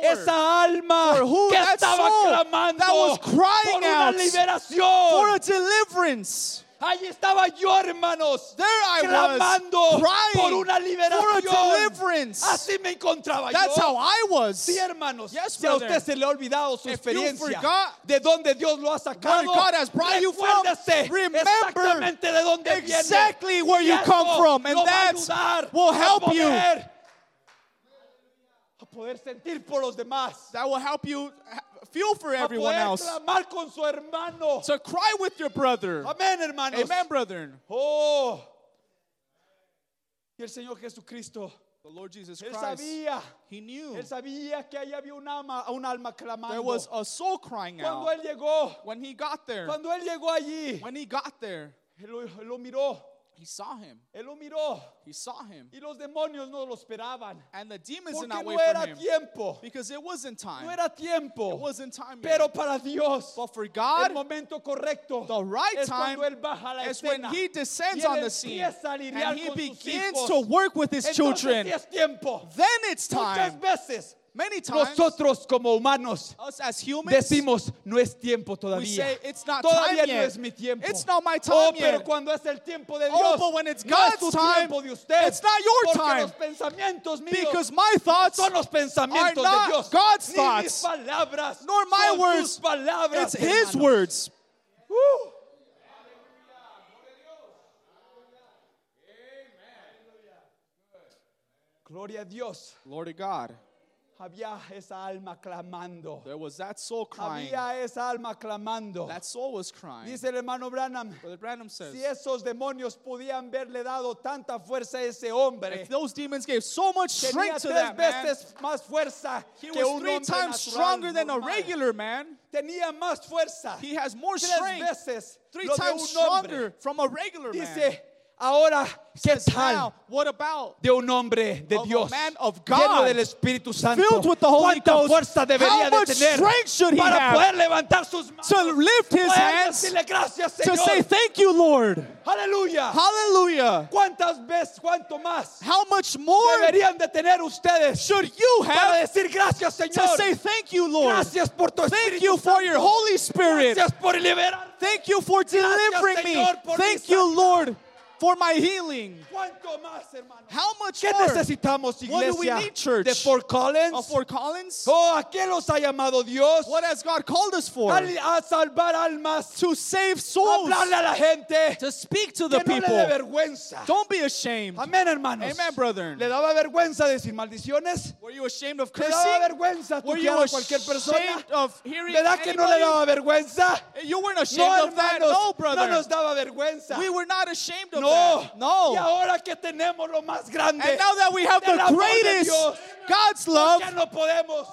For Esa alma who? que That estaba clamando that was crying por una liberación. for a deliverance. Allí estaba yo, hermanos, There I clamando was, por una for a liberación. deliverance. Así me encontraba That's yo. how I was. Sí, hermanos, Yes, si a brother. usted se le ha olvidado su If experiencia, forgot de dónde Dios lo ha sacado, where God has you from, exactamente de dónde viene. exactly where Y you come from, and that will help you. Poder- sentir por los demás. That will help you feel for A everyone poder else. clamar con su hermano. To cry with your brother. Amén, hermanos. Amen, brethren. Oh. Y el Señor Jesucristo, The Lord Jesus Él Christ, sabía, He knew Él sabía que ahí había un alma, un alma clamando. there was a soul crying Cuando out. Él llegó, When He got there, cuando Él llegó allí, when He got there, Él lo, él lo miró, He saw Him. Él lo miró. He saw Him. Y los demonios no lo esperaban. And the demons Porque did not no wait for era Him. tiempo. Because it wasn't time. No era tiempo. It wasn't time Pero yet. para Dios, But for el God, momento correcto the right es time cuando Él baja la is when. He descends on the scene empieza a lidiar and He begins to work with His Entonces children. es tiempo. Then it's Muchas time. veces Many times, nosotros como humanos us as humans, decimos no es tiempo we todavía. say it's not Todavía time no yet. es mi tiempo. It's not my oh, time pero yet. cuando es el tiempo de Dios, Oh, but when it's no es God's tu time, tiempo de usted. it's not your porque time. los pensamientos míos Because my thoughts son los pensamientos are not de Dios. God's ni thoughts, mis palabras, nor my son words. sus palabras, It's His words. Gloria a Dios. Lord of God, Había esa alma clamando. there was that soul crying. Había esa alma clamando. That soul was crying. Dice el hermano Branham, Brother Branham says, si esos demonios podían haberle dado tanta fuerza a ese hombre, if those demons gave so much tenía strength to tres that man, veces más fuerza he que was un three hombre times stronger than a regular man. Tenía más fuerza, He has more tres strength, veces three times stronger from a regular man. Dice, ahora, ¿qué tal now, what about de un hombre de Dios lleno del Espíritu Santo? filled with the Holy ¿Cuánta fuerza debería de tener para poder levantar sus manos? to lift his hands gracias, to say, Thank you, Lord? Aleluya. Hallelujah. ¿Cuántas veces, cuánto más How much more deberían de tener ustedes should you para have decir gracias, to Señor? say, Thank you, Lord? Gracias por tu Thank Espíritu you for your Holy Spirit. Gracias por liberar. Thank you for delivering me. Thank you. Lord, for my healing. ¿Cuánto más? How much ¿Qué more? necesitamos, What do we iglesia? need, church? ¿De Fort Collins? Of Fort Collins? Oh, ¿a qué los ha llamado Dios? What has God called us for? A salvar almas. To save souls. Hablarle a la gente. To speak to the Que no le people. vergüenza. Don't be ashamed. Amén, hermanos. Amen, brethren. ¿Le daba vergüenza decir maldiciones? Were you ashamed of ¿Le daba cursing? vergüenza Were you a cualquier persona? of hearing ¿Verdad que no le anybody? daba vergüenza? You weren't No, ashamed of that. hermanos, No, no brother. nos daba vergüenza. We were not ashamed of No, Oh, that. No. Y ahora que tenemos lo más grande, And now that we have the greatest, Dios, God's ¿por love, no podemos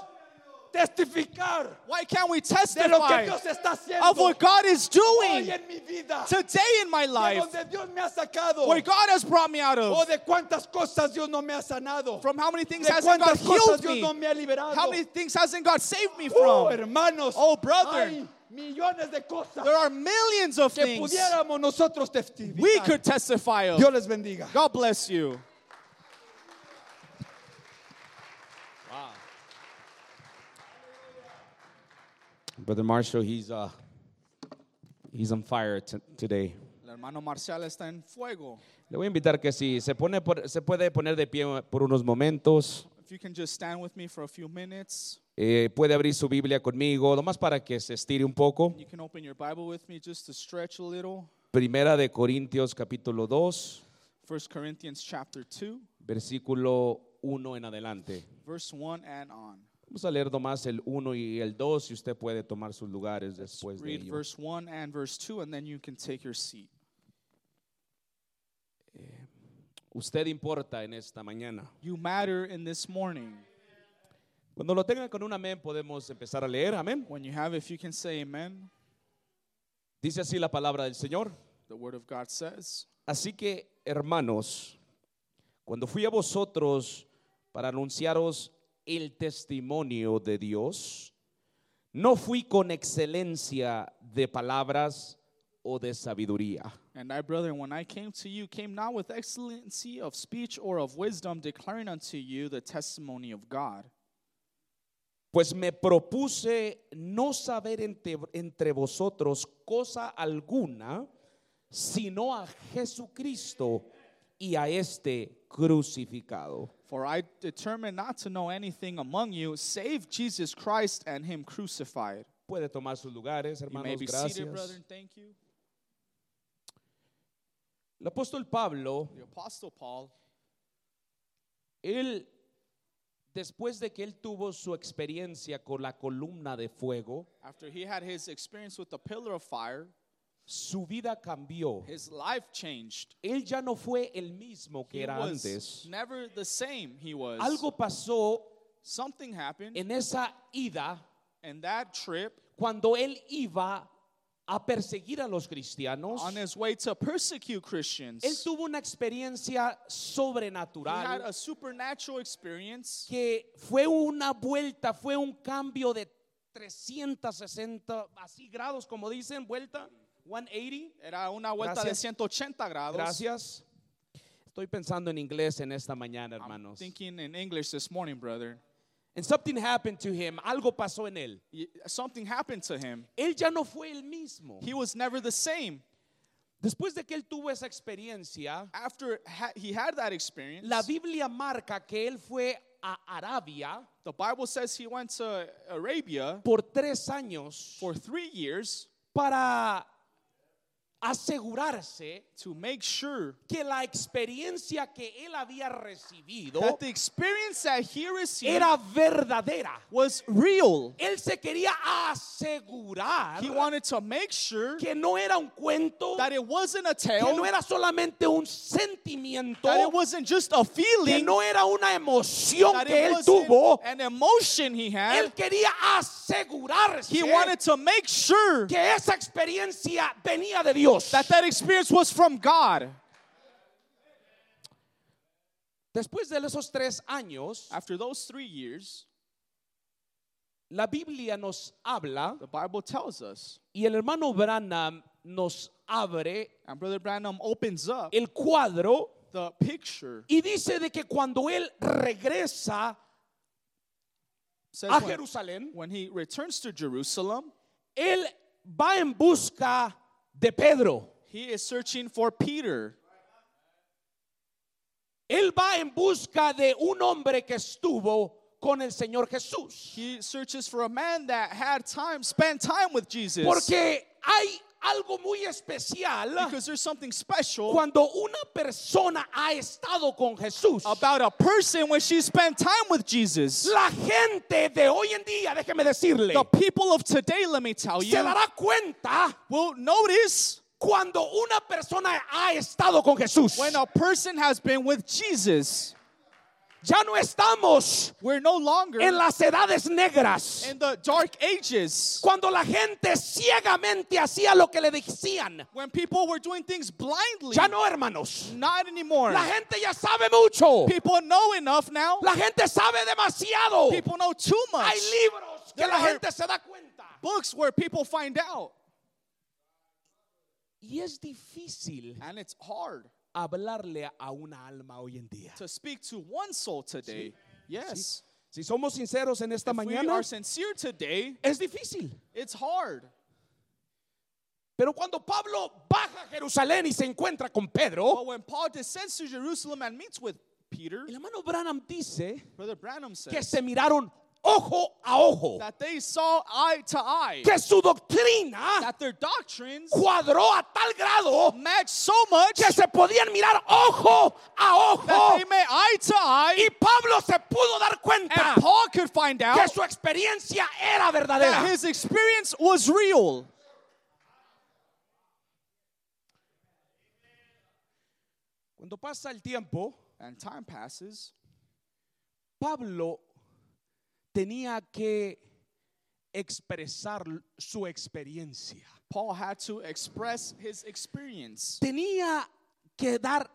testificar why can't we de lo que testify Dios está of what God is doing en mi vida? today in my life, donde Dios me ha sacado. where God has brought me out O of? Oh, de cuántas cosas Dios no me ha sanado. From how many things hasn't God healed me? no me ha liberado. How many things hasn't God saved me Oh, from? hermanos. Oh, brother. Hay millones de cosas There are millions of que things pudiéramos nosotros testificar. we could testify of. Dios les bendiga. God bless you. Brother Marshall, he's uh, he's on fire t- today. El hermano Marcial está en fuego. Le voy a invitar que si se pone por- se puede poner de pie por unos momentos, If you can just stand with me for a few minutes, eh, puede abrir su Biblia conmigo, nomás para que se estire un poco. you can open your Bible with me just to stretch a little. Primera de Corintios capítulo 2, 1 Corinthians chapter 2, versículo 1 en adelante. verse 1 and on. Vamos a leer nomás el 1 y el 2 y usted puede tomar sus lugares después de Read ello. verse 1 and verse 2, and then you can take your seat. Usted importa en esta mañana. You matter in this morning. Cuando lo tengan con un amén podemos empezar a leer, amén. When you have, if you can say amen, Dice así la palabra del Señor. the word of God says. Así que, hermanos, cuando fui a vosotros para anunciaros el testimonio de Dios, no fui con excelencia de palabras o de sabiduría, And I, brethren, when I came to you, came not with excellency of speech or of wisdom, declaring unto you the testimony of God. pues me propuse no saber entre, entre vosotros cosa alguna, sino a Jesucristo y a este crucificado. For I determined not to know anything among you save Jesus Christ and Him crucified. Puede tomar sus lugares, You may hermanos, be gracias. seated, brethren. Thank you. El apóstol Pablo The Apostle Paul, Él, después de que él tuvo su experiencia con la columna de fuego, after he had his experience with the pillar of fire, su vida cambió. his life changed. Él ya no fue el mismo que He era was antes. never the same. He was. Algo pasó Something happened, en esa ida and that trip, cuando él iba a perseguir a los cristianos. on his way to persecute Christians, Él tuvo una experiencia he had sobrenatural a supernatural experience que fue una vuelta, fue un cambio de 360 así grados, como dicen, vuelta 180. Era una vuelta Gracias. de 180 grados. Gracias. Estoy pensando en inglés en esta mañana, I'm hermanos. thinking in English this morning, brother. And something happened to him. Algo pasó en él. Something happened to him. Él ya no fue el mismo. He was never the same. Después de que él tuvo esa experiencia, After he had that experience, la Biblia marca que él fue a Arabia the Bible says he went to Arabia por tres años for three years para asegurarse to make sure que la experiencia que él había recibido that the experience that he received era verdadera. was real. Él se quería asegurar He wanted to make sure que no era un cuento, that it wasn't a que no era solamente un sentimiento, that it wasn't just a que no era una emoción that que él tuvo. an emotion he Él had. quería asegurarse He wanted to make sure que esa experiencia venía de Dios. That that experience was from God. Después de esos tres años, After those three years, la Biblia nos habla the Bible tells us, y el hermano Branham nos abre and Brother Branham opens up el cuadro the picture. y dice de que cuando él regresa Says a when, Jerusalén, when he returns to Jerusalem, él va en busca de Pedro. He is searching for Peter. Él va en busca de un hombre que estuvo con el Señor Jesús. He searches for a man that had time, spent time with Jesus. Porque hay algo muy especial because there's something special cuando una persona ha estado con Jesús. about a person when she spent time with Jesus. La gente de hoy en día, déjeme decirle, The people of today, let me tell se you, dará cuenta will notice cuando una persona ha estado con Jesús. when a person has been with Jesus. Ya no estamos We're no longer en las edades negras. in the dark ages Cuando la gente ciegamente hacía lo que le decían. when people were doing things blindly. Ya no, hermanos. Not anymore. La gente ya sabe mucho. People know enough now. La gente sabe demasiado. People know too much. Hay libros que la gente se da cuenta. Books where people find out. Y es difícil And it's hard hablarle a una alma hoy en día. to speak to one soul today. Yes. Si somos sinceros en esta If we mañana, are sincere today, es difícil. it's hard. Pero cuando Pablo baja a Jerusalén y se encuentra con But Pedro, when Paul descends to Jerusalem and meets with Peter, el hermano Branham dice Brother Branham says que se miraron ojo a ojo, that they saw eye to eye, que su doctrina that their doctrines cuadró a tal grado matched so much que se podían mirar ojo a that ojo. they met eye to eye, Y Pablo se pudo dar cuenta and Paul could find que out su experiencia era that his experience was real. Cuando pasa el tiempo, And time passes, Pablo tenía que expresar su experiencia. Paul had to express his experience. Tenía que dar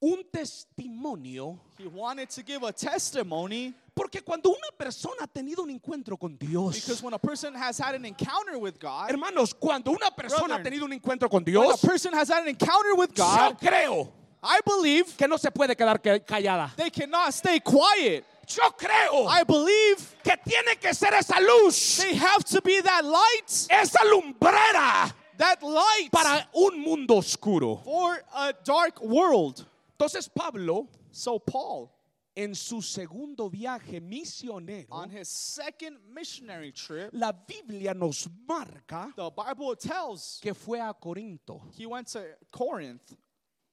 un testimonio He wanted to give a testimony porque cuando una persona ha tenido un encuentro con because Dios, when a person has had an encounter with God, hermanos, cuando una persona ha Brethren, tenido un encuentro con when a Dios, person has had an encounter with yo God, creo I believe que no se puede quedar que- callada. they cannot stay quiet. Yo creo I believe que tiene que ser esa luz, they have to be that light, esa lumbrera that light para un mundo oscuro. for a dark world. Entonces Pablo, So Paul, en su segundo viaje misionero, on his second missionary trip, la Biblia nos marca the Bible tells que fue a Corinto. he went to Corinth.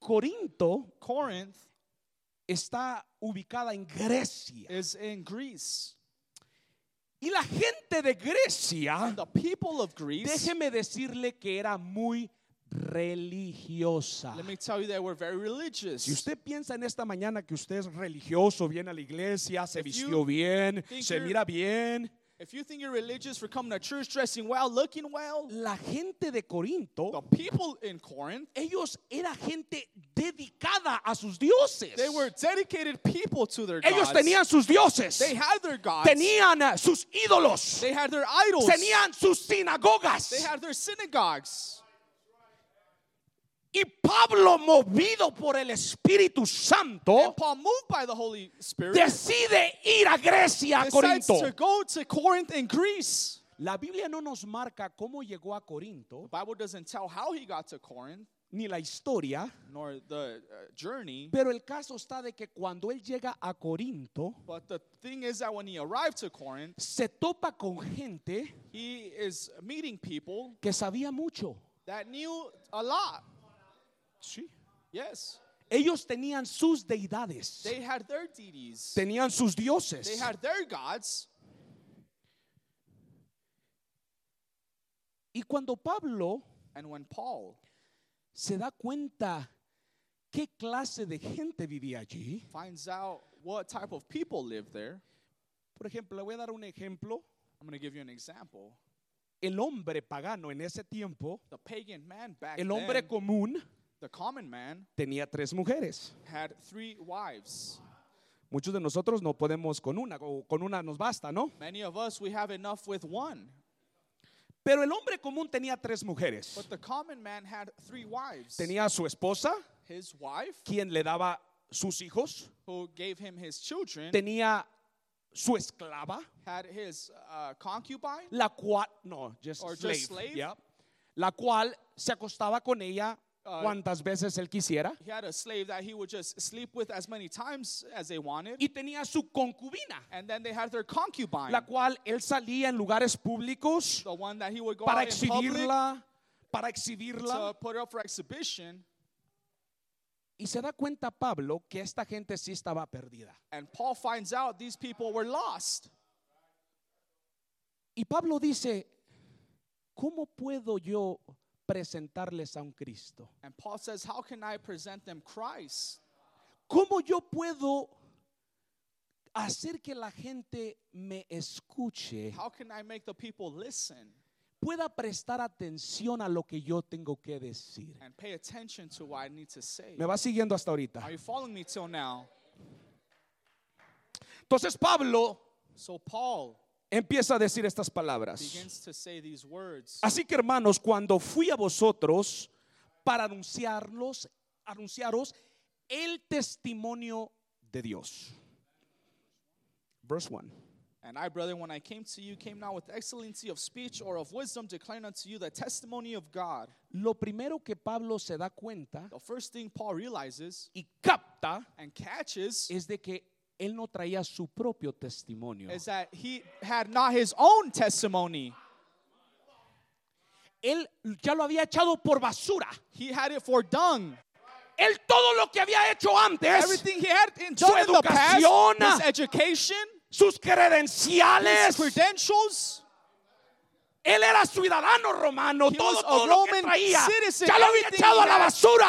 Corinto Corinth está ubicada en Grecia. is in Greece. Y la gente de Grecia, And the people of Greece, déjeme decirle que era muy religiosa. let me tell you, they were very religious. Si usted piensa en esta mañana que usted es religioso, viene a la iglesia, se If vistió bien, se mira bien, If you think you're religious for coming to church dressing well, looking well, la gente de Corinto, the people in Corinth, ellos era gente dedicada a sus dioses. they were dedicated people to their Ellos gods. tenían sus dioses, They had their gods. tenían uh, sus ídolos, They had their idols. tenían sus sinagogas. They had their synagogues. Y Pablo, movido por el Espíritu Santo, Paul, moved by the Holy Spirit, decide ir a Grecia, a Corinto. to go to Corinth in Greece. La Biblia no nos marca cómo llegó a Corinto, The Bible doesn't tell how he got to Corinth, ni la historia, nor the uh, journey. pero el caso está de que cuando él llega a Corinto, But the thing is that when he arrived to Corinth, se topa con gente he is meeting people que sabía mucho. that knew a lot. Sí. Yes. Ellos tenían sus deidades, They had their deities. tenían sus dioses. They had their gods. Y cuando Pablo And when Paul se da cuenta qué clase de gente vivía allí, finds out what type of people live there, por ejemplo, le voy a dar un ejemplo. I'm going to give you an example. El hombre pagano en ese tiempo, The pagan man back el hombre then, común, the common man, tenía tres mujeres. had three wives. Muchos de nosotros no podemos con una, o con una nos basta, ¿no? Many of us, we have enough with one. Pero el hombre común tenía tres mujeres. But the common man had three wives. Tenía a su esposa, His wife, quien le daba sus hijos. who gave him his children, Tenía su esclava, had his uh, concubine, la cual, no, just Or slave, just slave? yeah, la cual se acostaba con ella cuantas veces él quisiera. he had a slave that he would just sleep with as many times as they wanted. Y tenía su concubina, And then they had their concubine, la cual él salía en lugares públicos the one that he would go para out in public exhibirla, para exhibirla. to put up for exhibition. Y se da cuenta Pablo que esta gente sí estaba perdida. And Paul finds out these people were lost. Y Pablo dice, ¿cómo puedo yo presentarles a un Cristo? And Paul says, How can I present them Christ? ¿Cómo yo puedo hacer que la gente me escuche? How can I make the people listen Pueda prestar atención a lo que yo tengo que decir. and pay attention to what I need to say? ¿Me va siguiendo hasta ahorita? Are you following me till now? Entonces Pablo So Paul empieza a decir estas palabras. Así que hermanos, cuando fui a vosotros para anunciarlos, anunciaros el testimonio de Dios. Verse 1. And I, brethren, when I came to you, came not with excellency of speech or of wisdom, declaring unto you the testimony of God. Lo primero que Pablo se da cuenta The first thing Paul realizes y capta and catches es de que él no traía su propio testimonio. is that he had not his own testimony. Él ya lo había echado por basura. He had it for dung. Él todo lo que había hecho antes, Everything he had in Su done in the past, educación, his education, sus his credenciales, credentials, él era ciudadano romano, He todo, todo lo que traía, citizen. ya lo había echado a la had- basura.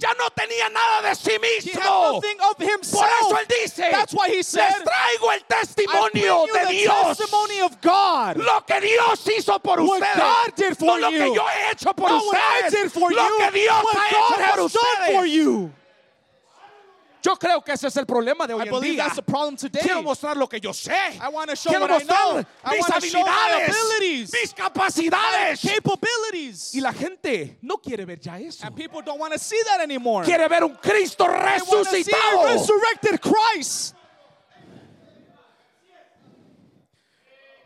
Ya no tenía nada de sí mismo. Por eso él dice, That's why he said, les traigo el testimonio de Dios. Lo que Dios hizo por What ustedes. No lo que yo he hecho por ustedes. lo que Dios ha hecho por ustedes. Yo creo que ese es el problema de hoy I en believe día. that's the problem today. Quiero mostrar lo que yo sé. I want to show Quiero what I mostrar know. I mis habilidades, abilities, mis capacidades. capabilities. Y la gente no quiere ver ya eso. And people don't want to see that anymore. Quiere ver un Cristo They want to see a resucitado. resurrected Christ.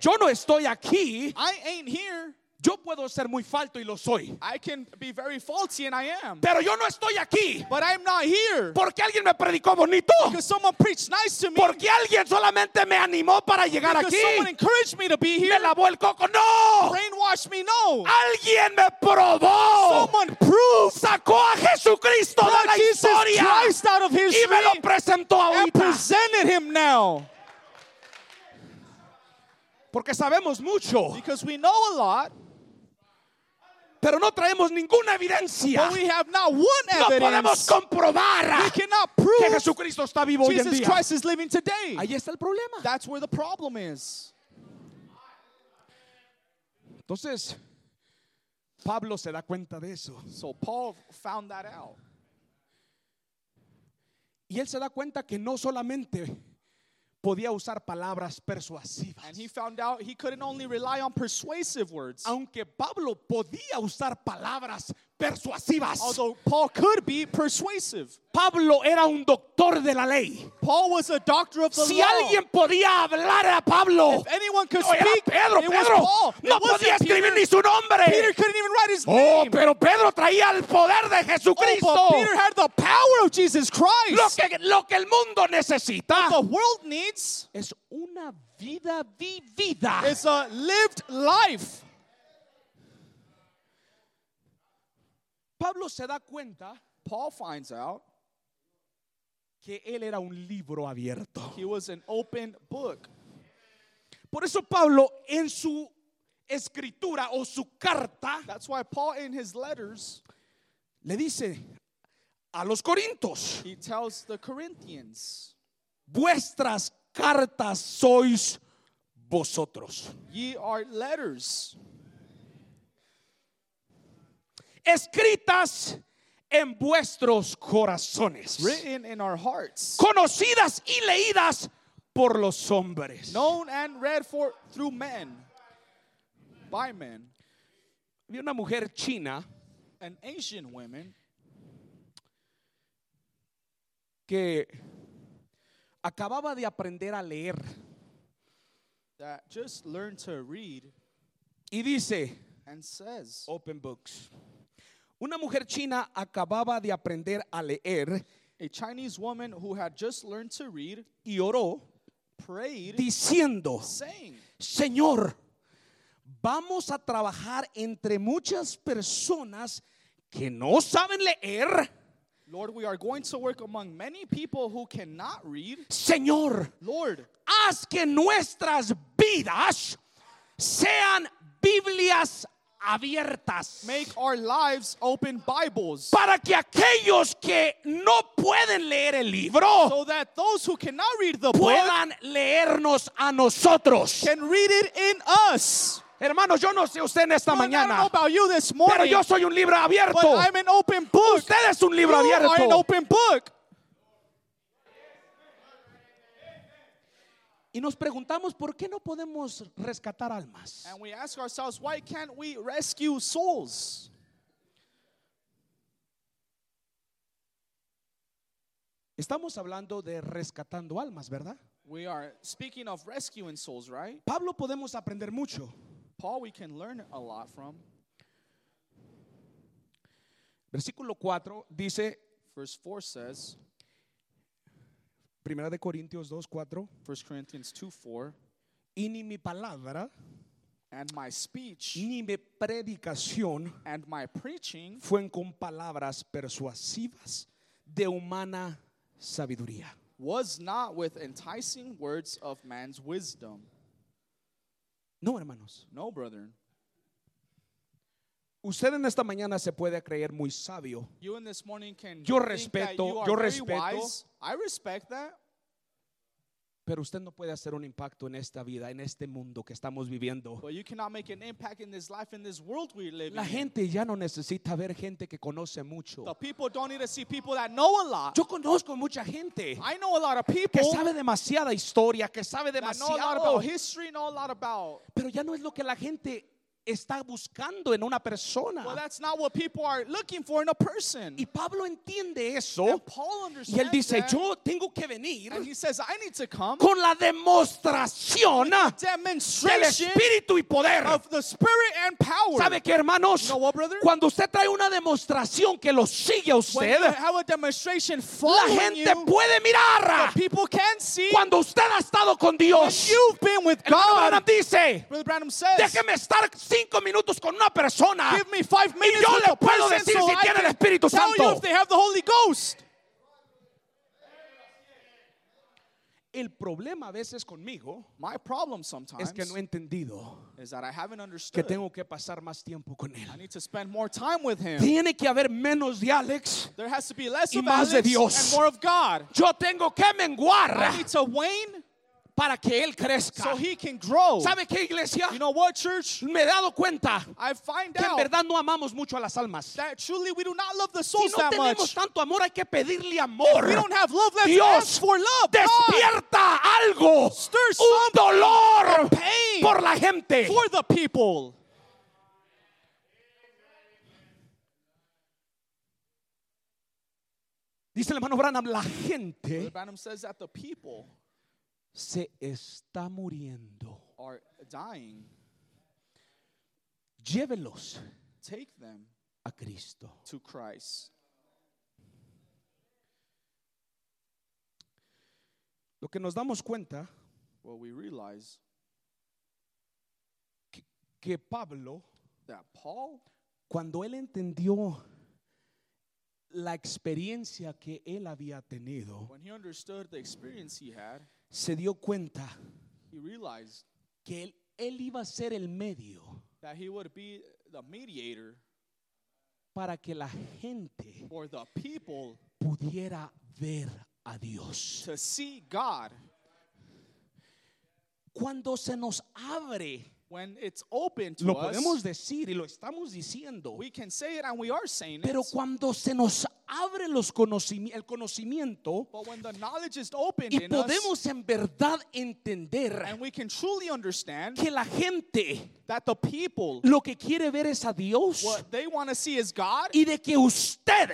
Yo no estoy aquí. I ain't here. Yo puedo ser muy falto y lo soy. I can be very faulty, and I am. Pero yo no estoy aquí But I'm not here porque alguien me predicó bonito. because someone preached nice to me. Porque alguien solamente me animó para llegar Because someone aquí. encouraged me to be Me here. lavó el coco. No. Brainwashed me. No. Alguien me probó. Someone proved Sacó a Jesucristo de la Jesus historia. Christ out of Y me lo history presentó and ahorita. presented him now. Porque sabemos mucho. Because we know a lot, Pero no traemos ninguna evidencia. but we have not one No podemos evidence. comprobar We cannot que prove Jesucristo está vivo hoy en Jesus día. Christ is living today. Ahí está el problema. That's where the problem is. Entonces, Pablo se da cuenta de eso. So Paul found that out. Y él se da cuenta que no solamente podía usar palabras persuasivas. And he found out he couldn't only rely on persuasive words. Aunque Pablo podía usar palabras persuasivas. Although Paul could be persuasive. Pablo era un doctor de la ley. Paul was a doctor of the Si law. alguien podía hablar a Pablo, if anyone could no speak, Pedro, it was Pedro Paul. no it podía escribir Peter. ni su nombre. Peter couldn't even write his Oh, name. pero Pedro traía el poder de Oh, Jesucristo. but Peter had the power of Jesus Christ. Lo que, lo que el mundo necesita the world needs es una vida vivida. is a lived life. Pablo se da cuenta Paul finds out que él era un libro abierto. he was an open book. Por eso Pablo en su escritura o su carta That's why Paul, in his letters, le dice a los corintios, he tells the Corinthians, vuestras cartas sois vosotros. Ye are letters escritas en vuestros corazones, written in our hearts, conocidas y leídas por los hombres. known and read for through men, by men, Vi una mujer china and Asian women que acababa de aprender a leer. that just learned to read y dice, and says, open books, Una mujer china acababa de aprender a leer A Chinese woman who had just learned to read y oró prayed, diciendo, saying, Señor, vamos a trabajar entre muchas personas que no saben leer. Lord, we are going to work among many people who cannot read. Señor, Lord, haz que nuestras vidas sean Biblias abiertas. make our lives open Bibles para que aquellos que no pueden leer el libro so that those who cannot read the book puedan leernos a nosotros. can read it in us. Hermanos, yo no sé usted en esta Lord, I don't know mañana, about you this pero morning, yo soy un libro but abierto. I'm an open book. Usted es un libro You are an abierto. open book. Y nos preguntamos, ¿por qué no podemos rescatar almas? And we ask ourselves, why can't we rescue souls? Estamos hablando de rescatando almas, ¿verdad? We are speaking of rescuing souls, right? Pablo podemos aprender mucho. Paul, we can learn a lot from. Versículo 4 dice, Verse 4 says, Primera de Corintios 2, 4, 1 Corinthians 2 4, y ni mi palabra, and my speech ni mi predicación and my preaching fueron con palabras persuasivas de humana sabiduría. was not with enticing words of man's wisdom. No, hermanos. No, brethren. Usted en esta mañana se puede creer muy sabio, You in this morning can Yo respeto, yo respeto. wise. I respect that. pero usted no puede hacer un impacto en esta vida, en este mundo que estamos viviendo. La gente ya no necesita ver gente que conoce mucho. Yo conozco mucha gente I know a lot of que sabe demasiada historia, que sabe that know a lot demasiado, about history, know a lot about. pero ya no es lo que la gente está buscando en una persona. Well, that's not what people are looking for in a person. Y Pablo entiende eso Paul y él dice, that, yo tengo que venir and he says, I need to come con la demostración del espíritu y poder. of the spirit and power. ¿Sabe qué, hermanos? You know what? Cuando usted trae una demostración que lo sigue a usted, la gente you, puede mirar people can see cuando usted ha estado con Dios. you've been with dice, Brother Branham says, déjeme estar cinco minutos con una persona give me five minutes yo with le puedo decir so si I tiene el Espíritu Santo. El problema a veces conmigo My problem sometimes es que no he entendido is that I haven't que understood. tengo que pasar más tiempo con I él. need to spend more time with Him. Tiene que haber menos de Alex. There has to be less Y of más de Alex Dios. and more of God. Yo tengo que menguar I need to wane para que él crezca. so He can grow. ¿Sabe qué, iglesia? You know what, church? Me he dado cuenta I find que en verdad no amamos mucho a las almas. that truly we do not love the Si souls no that tenemos much. tanto amor, hay que pedirle amor. We don't have love. Let's Dios ask for love. God, despierta algo, Stir un dolor pain por la gente. for the people. Dice el hermano Branham, la gente se está muriendo. are dying. Llévelos Take them a Cristo. to Christ. Lo que nos damos cuenta Well, we realize que Pablo, that Paul, cuando él entendió la experiencia que él había tenido, when he understood the experience he had, se dio cuenta he realized que él, él iba a ser el medio that he would be the mediator para que la gente for the people pudiera ver a Dios. to see God. Cuando se nos abre, When it's open to lo us, podemos decir y lo estamos diciendo, we can say it and we are saying pero it. cuando se nos abre los conocimi- el conocimiento y podemos en verdad entender que la gente that the people, lo que quiere ver es a Dios what they want to see is God, y de que usted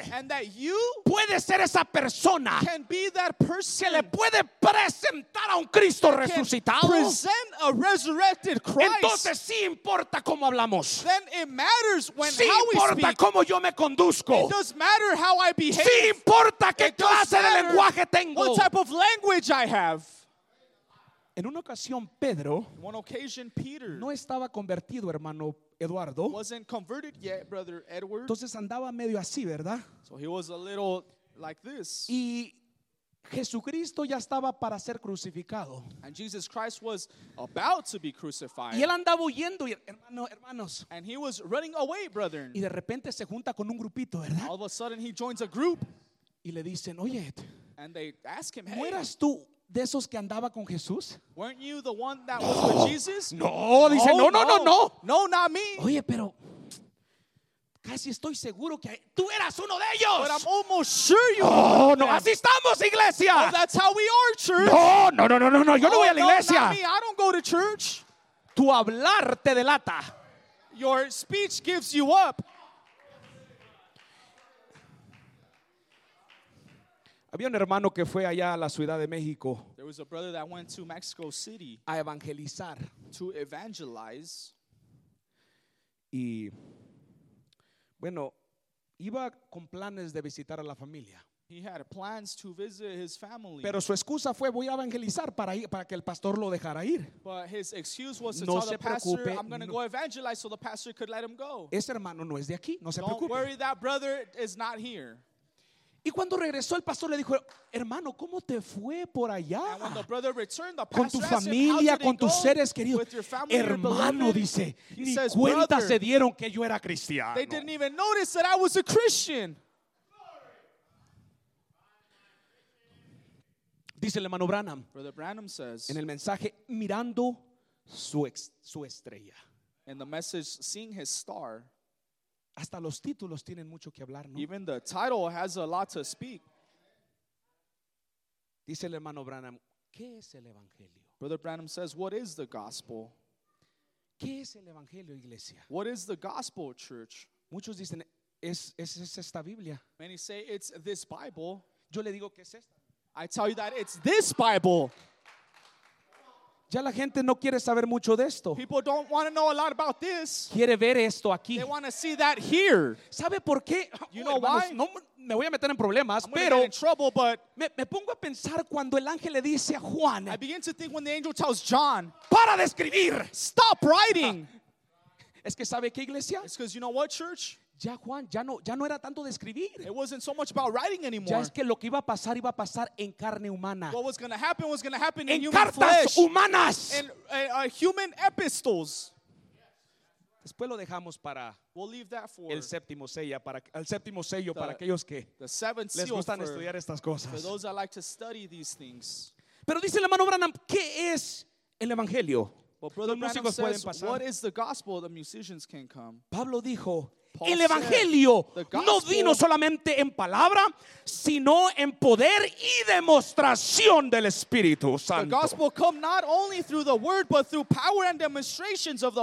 puede ser esa persona que le puede presentar a un Cristo resucitado. present a resurrected Christ. Entonces sí importa cómo hablamos. then it matters when Sí how we importa cómo yo me conduzco. It does matter how I behave. Sí importa qué It clase de lenguaje tengo. What type of language I have. En una ocasión Pedro On one occasion, Peter no estaba convertido, hermano Eduardo. wasn't converted yet, brother Edward. Entonces andaba medio así, ¿verdad? So he was a little like this. Y Jesucristo ya estaba para ser crucificado. And Jesus Christ was about to be crucified. Y él andaba huyendo, hermano, hermanos. And he was running away, brethren. Y de repente se junta con un grupito, ¿verdad? All of a sudden, he joins a group. Y le dicen, oye, And they ask him, ¿no eras tú de esos que andaba con Jesús? weren't you the one that was with Jesus? No, dice, no, no, no, no. No, not me. Oye, pero casi estoy seguro que tú eras uno de But I'm ellos. almost sure you No, were no, así estamos, Oh, iglesia. that's how we are, church. No, no, no, no, no, no, yo no Oh, voy a la no, iglesia. me. I don't go to church. Tu hablar te delata. Your speech gives you up. Había un hermano que fue allá a la Ciudad de México There was a brother that went to Mexico City a evangelizar to evangelize. y bueno, iba con planes de visitar a la familia. He had plans to visit his family. Pero su excusa fue voy a evangelizar para, ir- para que el pastor lo dejara ir. but his excuse was to No tell se the pastor, preocupe, I'm going to no- go evangelize so the pastor could let him go. Ese hermano no es de aquí, no se Don't preocupe. worry, that brother is not here. Y cuando regresó el pastor le dijo, hermano, ¿cómo te fue por allá? And when the brother returned, Con tu pastor asked him, "How familia, con tus seres queridos. Hermano, beloved?" dice, He ni says, cuenta "Brother, se dieron que yo era cristiano. They didn't even notice that I was a Christian. Dice el hermano Branham Brother Branham says en el mensaje, mirando su, ex- su estrella. in the message, seeing his star, Hasta los títulos tienen mucho que hablar, ¿no? even the title has a lot to speak. Dice el hermano Branham, ¿qué es el evangelio? Brother Branham says, What is the gospel? ¿Qué es el evangelio, iglesia? What is the gospel, church? Muchos dicen, es, es, es esta Biblia. Many say it's this Bible. Yo le digo que es esta. I tell you that it's this Bible. Ya la gente no quiere saber mucho de esto. People don't want to know a lot about this. Quiere ver esto aquí. They want to see that here. ¿Sabe por qué? You know hermanos, why? No me voy a meter en problemas, I'm pero get in trouble, but me, me pongo a pensar cuando el ángel le dice a Juan, I begin to think when the angel tells John, para de escribir. stop writing. Es que sabe qué iglesia? It's because you know what, church? Ya Juan, ya no, ya no era tanto de escribir. It wasn't so much about writing Ya anymore. es que lo que iba a pasar iba a pasar en carne humana. What was going to happen was going to happen in En human cartas flesh, humanas. in uh, human epistles. Después lo dejamos para We'll leave that for el séptimo sello, para el séptimo sello para The- aquellos que les gustan for, estudiar estas for cosas. those that like to study these things. Pero dice el hermano Branham, ¿qué es el evangelio? Brother Los Branham músicos pueden says, pasar. what is the gospel? The musicians can come. Pablo dijo, el evangelio "The no vino solamente en palabra, sino en poder y demostración del Espíritu Santo.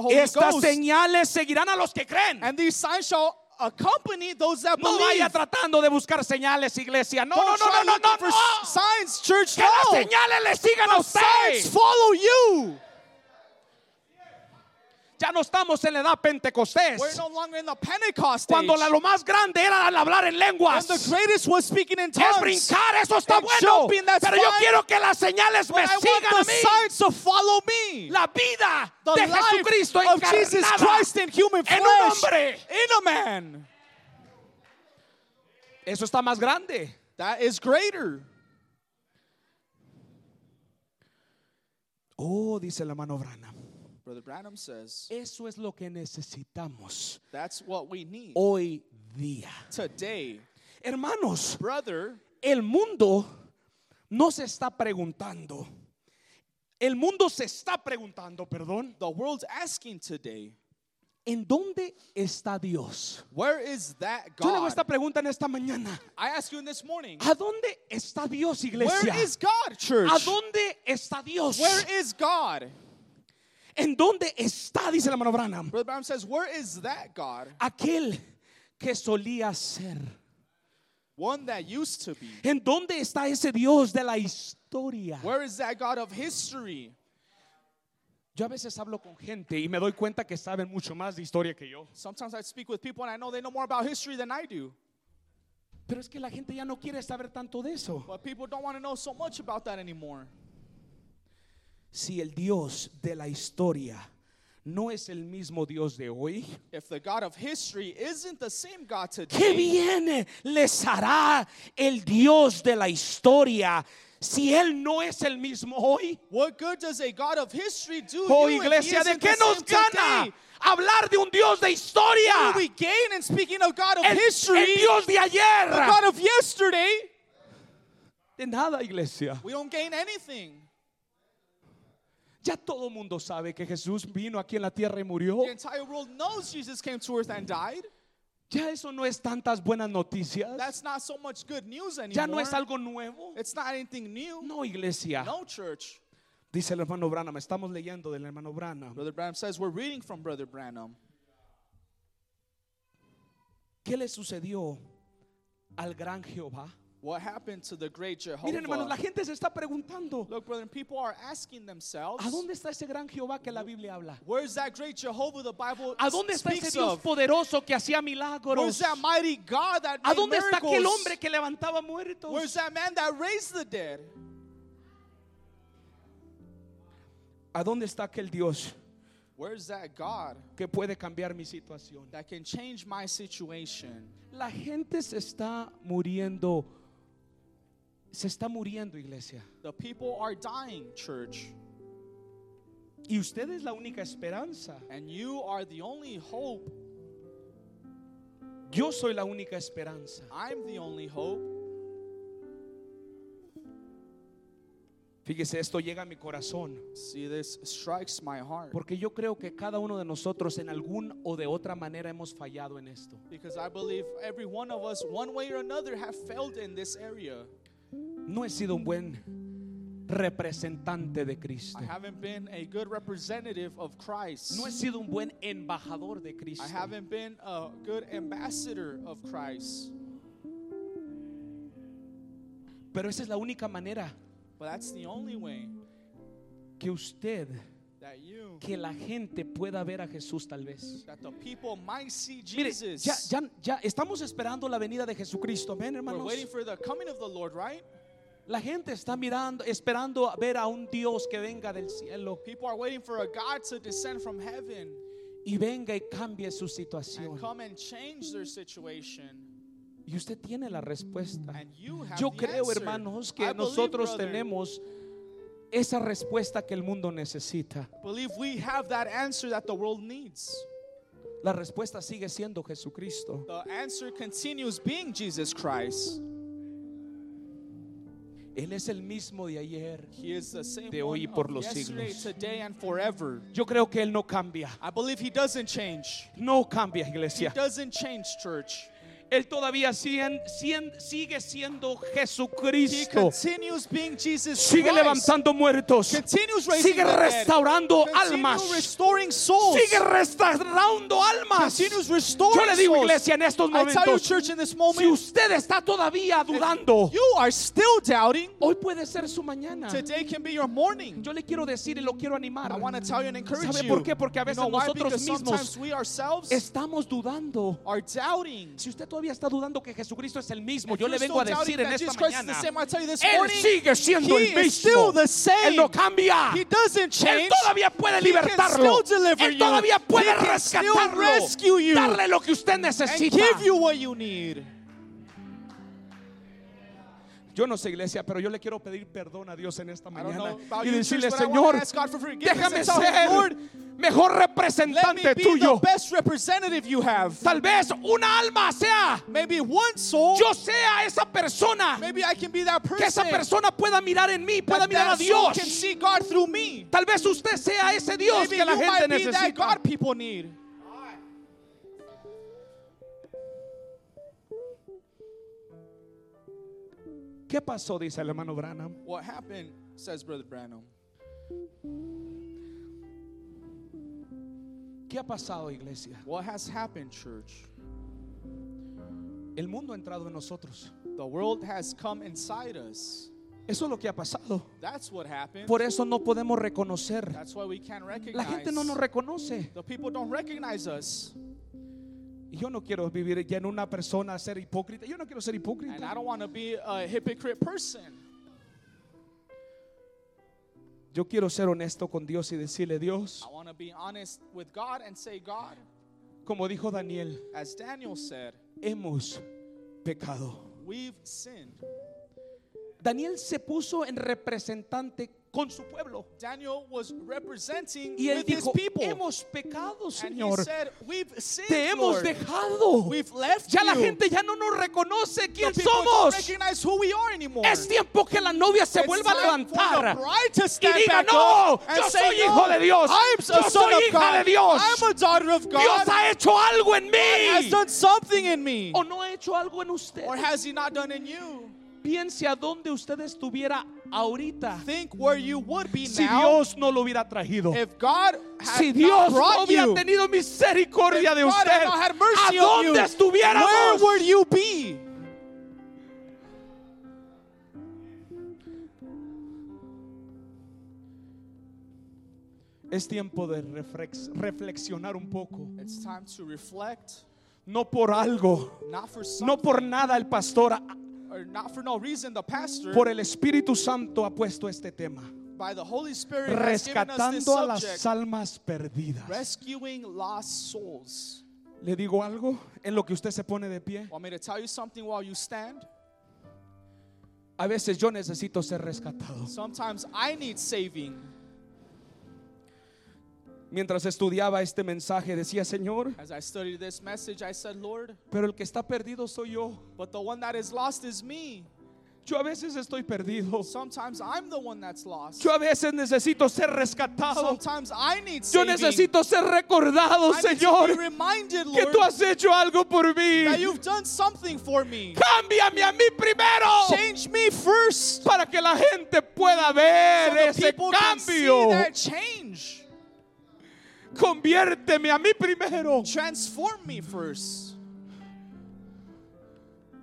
Estas señales seguirán a los que creen. And these signs shall accompany those that No believe. vaya tratando de buscar señales, iglesia. No, no, Don't no, no, no, no, for no. signs, church. Que las No. señales le sigan a usted. follow you. Ya no estamos en la edad pentecostés. We're no longer in the Pentecost Cuando la- lo más grande era el hablar en When lenguas. the greatest was speaking in Es tongues. brincar, eso está And bueno. jumping, that's Pero yo quiero que las señales me I sigan a want the mí. signs to follow me. La vida the de life Jesucristo of Jesus encarnada Christ in human en un hombre. In a man. Eso está más grande. That is greater. Oh, dice la mano Branham. Brother Branham says Eso es lo que necesitamos that's what we need hoy día. today. Hermanos, Brother, el mundo no se está preguntando. El mundo se está preguntando, perdón, the world's asking today, ¿en dónde está Dios? Where is that Yo le hago God? esta pregunta en esta mañana. I ask you this morning. ¿A dónde está Dios, iglesia? Where is God, church? ¿A dónde está Dios? Where is God? ¿En dónde está, dice la mano Branham? Brother Branham says, Where is that God? Aquel que solía ser. One that used to be. ¿En dónde está ese Dios de la historia? Where is that God of history? Yo a veces hablo con gente y me doy cuenta que saben mucho más de historia que yo. Sometimes I speak with people and I know they know more about history than I do. Pero es que la gente ya no quiere saber tanto de eso. But people don't want to know so much about that anymore. Si el Dios de la historia no es el mismo Dios de hoy, If the God of history isn't the same God ¿qué today, bien les hará el Dios de la historia si Él no es el mismo hoy? what good does a God of history do Oh you if he iglesia, ¿de qué the nos gana today? hablar de un Dios de What historia? do we gain in speaking of God of El, history? el Dios de the ayer. God of yesterday, De nada, iglesia. we don't gain anything. Ya todo el mundo sabe que Jesús vino aquí en la tierra y murió. The entire world knows Jesus came to earth and died. Ya eso no es tantas buenas noticias. That's not so much good news anymore. Ya no es algo nuevo. It's not anything new. No, iglesia. No, church. Dice el hermano Branham, estamos leyendo del hermano Branham. Brother Branham says we're reading from Brother Branham. ¿Qué le sucedió al gran Jehová? What happened to the great Jehovah? Miren, hermanos, la gente se está preguntando, Look, brother, people are asking themselves, ¿a dónde está ese gran Jehová que la Biblia habla? where's that great Jehovah the Bible ¿A dónde está ese speaks Dios of? poderoso que hacía Where's milagros? that mighty God that ¿A made dónde está aquel miracles? hombre que levantaba muertos? Where's that man that raised the dead? ¿A dónde está aquel Dios Where's that God que puede cambiar mi situación? that can change my situation? La gente se está muriendo. Se está muriendo, iglesia. The people are dying, church, Y usted es la única esperanza. and you are the only hope. Yo soy la única esperanza. I'm the only hope. Fíjese, esto llega a mi corazón. See, this strikes my heart Porque yo creo que cada uno de nosotros en algún o de otra manera hemos fallado en esto. because I believe every one of us, one way or another, have failed in this area. No he sido un buen representante de Cristo. I haven't been a good representative of Christ. No he sido un buen embajador de Cristo. I haven't been a good ambassador of Christ. Pero esa es la única manera But that's the only way que usted, that you, que la gente pueda ver a Jesús tal vez. that the people might see Mire, Jesus. ya, ya, ya estamos esperando la venida de Jesucristo. Amén, We're hermanos. waiting for the coming of the Lord, right? La gente está mirando, esperando a ver a un Dios que venga del cielo People are waiting for a God to descend from heaven y venga y cambie su and situación. come and change their situation. Y usted tiene la respuesta. And you have Yo creo, answer. hermanos, I que believe, nosotros brother, tenemos esa respuesta que el mundo necesita. believe we have that answer that the world needs. La respuesta sigue siendo Jesucristo. The answer continues being Jesus Christ. Él es el mismo de ayer. De hoy y por los siglos. today, and forever. Yo creo que Él no cambia. I believe He doesn't change. No cambia, iglesia. Él todavía sien- sien- sigue siendo Jesucristo. continues being Jesus Sigue levantando muertos. Sigue restaurando almas. Sigue restaurando almas. Yo le digo, iglesia, en estos momentos, si usted está todavía dudando, you are still doubting. hoy puede ser su mañana. Today can be your morning. Yo le quiero decir y lo quiero animar. I want to tell you and encourage ¿Sabe you. por qué? Porque a veces nosotros mismos estamos dudando. are doubting. Si usted todavía está dudando que Jesucristo es el mismo, yo le vengo a decir en esta mañana, Él sigue siendo el mismo. Él no cambia. He doesn't Él change. todavía puede libertarlo. Él todavía puede rescatarlo. Darle lo que usted necesita. Yo no sé iglesia, pero yo le quiero pedir perdón a Dios en esta mañana y decirle, Señor, déjame ser Lord, mejor representante tuyo. Tal vez una alma sea, Maybe one soul, yo sea esa persona, maybe I can be that person. que esa persona pueda mirar en mí, pueda mirar a Dios. can see God through me. Tal vez usted sea ese Dios Maybe que la gente necesita. ¿Qué pasó? Dice el hermano Branham. What happened, says Brother Branham. ¿Qué ha pasado, iglesia? What has happened, church? El mundo ha entrado en nosotros. The world has come inside us. Eso es lo que ha pasado. That's what happened. Por eso no podemos reconocer. That's why we can't recognize. La gente no nos reconoce. the people don't recognize us. Yo no quiero vivir ya en una persona ser hipócrita. Yo no quiero ser And hipócrita. I don't want to be a hypocrite person. Yo quiero ser honesto con Dios y decirle, Dios, I want to be honest with God and say, God, como dijo Daniel, as Daniel said, hemos pecado. we've sinned. Daniel se puso en representante con su pueblo. Daniel was representing Y él with his dijo, people. hemos pecado, and he Señor. said, we've sinned, Te hemos Lord. dejado. We've left Ya la you. gente ya no nos reconoce quién don't somos. recognize who we are anymore. Es tiempo que la novia se It's vuelva a levantar y diga, no, yo soy no, hijo de Dios. I'm Yo soy hija God. de Dios. I'm a daughter of God. Dios ha hecho algo en has mí. done something in me. O no ha hecho algo en usted. Or has he not done in you? Piense a dónde usted estuviera ahorita Think where you would be si now Dios no lo hubiera traído. if God had Si Dios no hubiera you. tenido misericordia de usted, ¿a dónde estuviéramos? where would you be? Es tiempo de reflex- reflexionar un poco. It's time to reflect, No por algo, no por nada el pastor, or not for no reason. The pastor, por el Espíritu Santo ha puesto este tema. by the Holy Spirit, Rescatando a las almas perdidas. rescuing lost souls. Le digo algo en lo que usted se pone de pie. Want me to tell you something while you stand? A veces yo necesito ser rescatado. Sometimes I need saving. Mientras estudiaba este mensaje decía, Señor, As I studied this message, I said, Lord, pero el que está perdido soy yo. but the one that is lost is me. Yo a veces estoy perdido. Sometimes I'm the one that's lost. Yo a veces necesito ser rescatado. Sometimes I need Yo saving. necesito ser recordado, I need to be Señor, reminded, que Lord, tú has hecho algo por that mí. you've done something for me. Cámbiame a mí primero Change me first. para que la gente pueda So ver the ese people can see cambio. that change. Conviérteme a mí primero. Transform me first.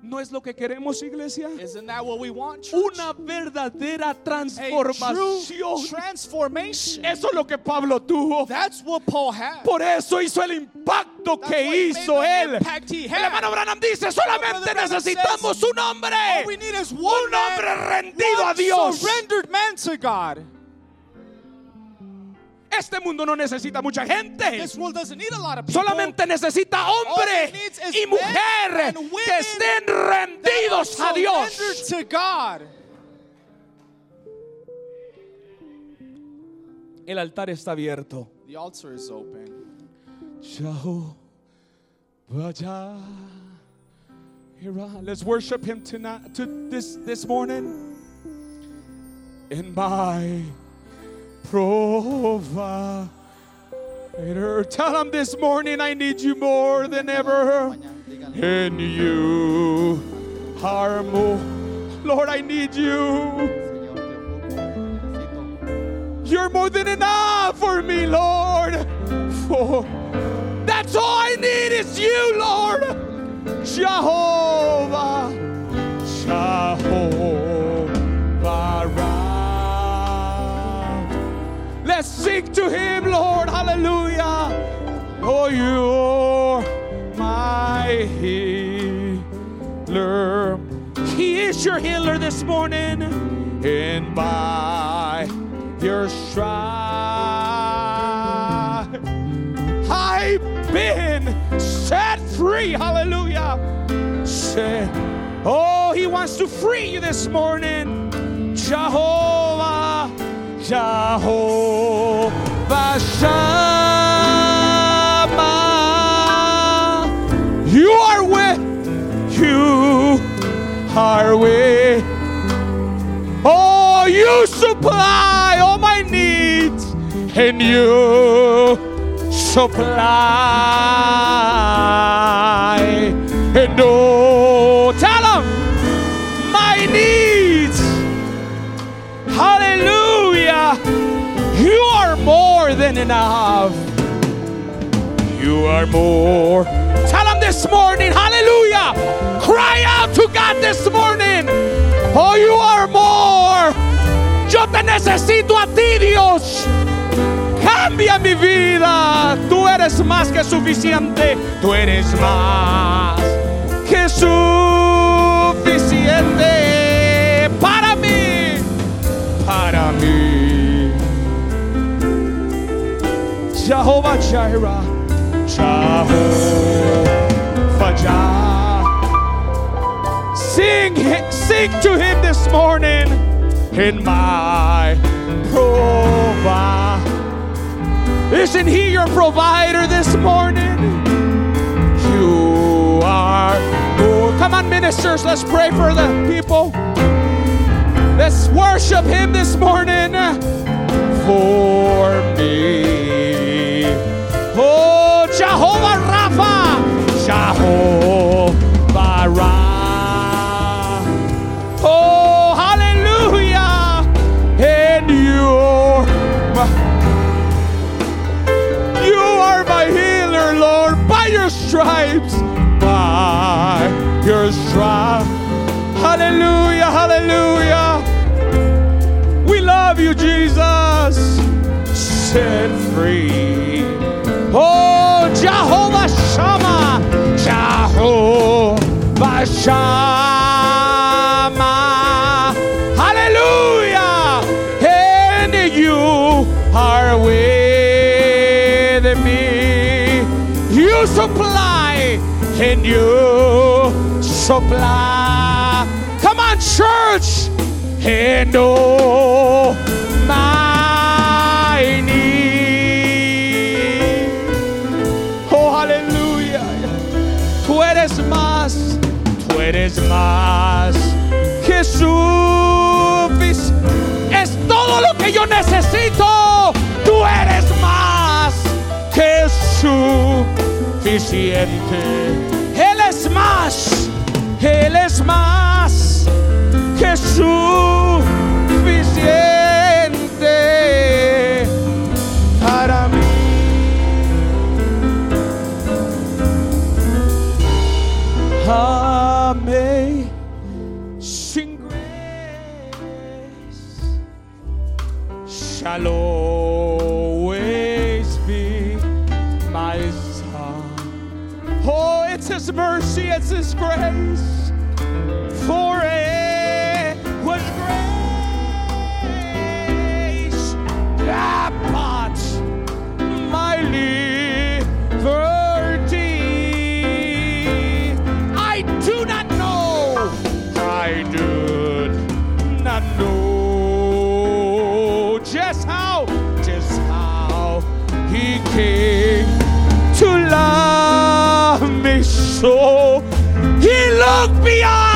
¿No es lo que queremos, iglesia? Isn't that what we want? Una verdadera transformación. transformation. Eso es lo que Pablo tuvo. That's what Paul had. Por eso hizo el impacto That's que hizo él. El hermano Branham dice, solamente necesitamos says, un hombre. All we need is one Un hombre rendido a Dios. surrendered man to God. Este mundo no necesita mucha gente. Solamente necesita hombre y mujer que estén rendidos a Dios. El altar está abierto. The altar is open. Let's worship him tonight to this this morning. In my provider. Tell him this morning I need you more than ever. And you are more. Lord, I need you. You're more than enough for me, Lord. For that's all I need is you, Lord. Jehovah, Jehovah. Let's sing to Him, Lord. Hallelujah. Oh, you're my healer. He is your healer this morning. And by your stripe, I've been set free. Hallelujah. Set. Oh, He wants to free you this morning. Jehovah, Jehovah Shammah. You are with, you are with. Oh, you supply all my needs, and you supply. And oh, enough. You are more. Tell him this morning, hallelujah. Cry out to God this morning. Oh, you are more. Yo te necesito a ti, Dios. Cambia mi vida. Tú eres más que suficiente. Tú eres más que suficiente Jehovah Jireh. Jehovah Jireh. Sing, sing to him this morning in my provider. Isn't he your provider this morning? You are. Come on, ministers, let's pray for the people. Let's worship him this morning for me. Oh, Jehovah Rapha, Jehovah Rapha. Oh, hallelujah. And you're, you are my healer, Lord, by your stripes, by your stripes. Hallelujah, hallelujah. We love you, Jesus. Set free. Oh, Jehovah Shammah, Jehovah Shammah. Hallelujah. And you are with me. You supply and you supply. Come on, church. And oh, eres más suficiente. Es todo lo que yo necesito. Tú eres más que suficiente. Él es más, Él es más que suficiente Amazing grace shall always be my song. Oh, it's His mercy, it's His grace. He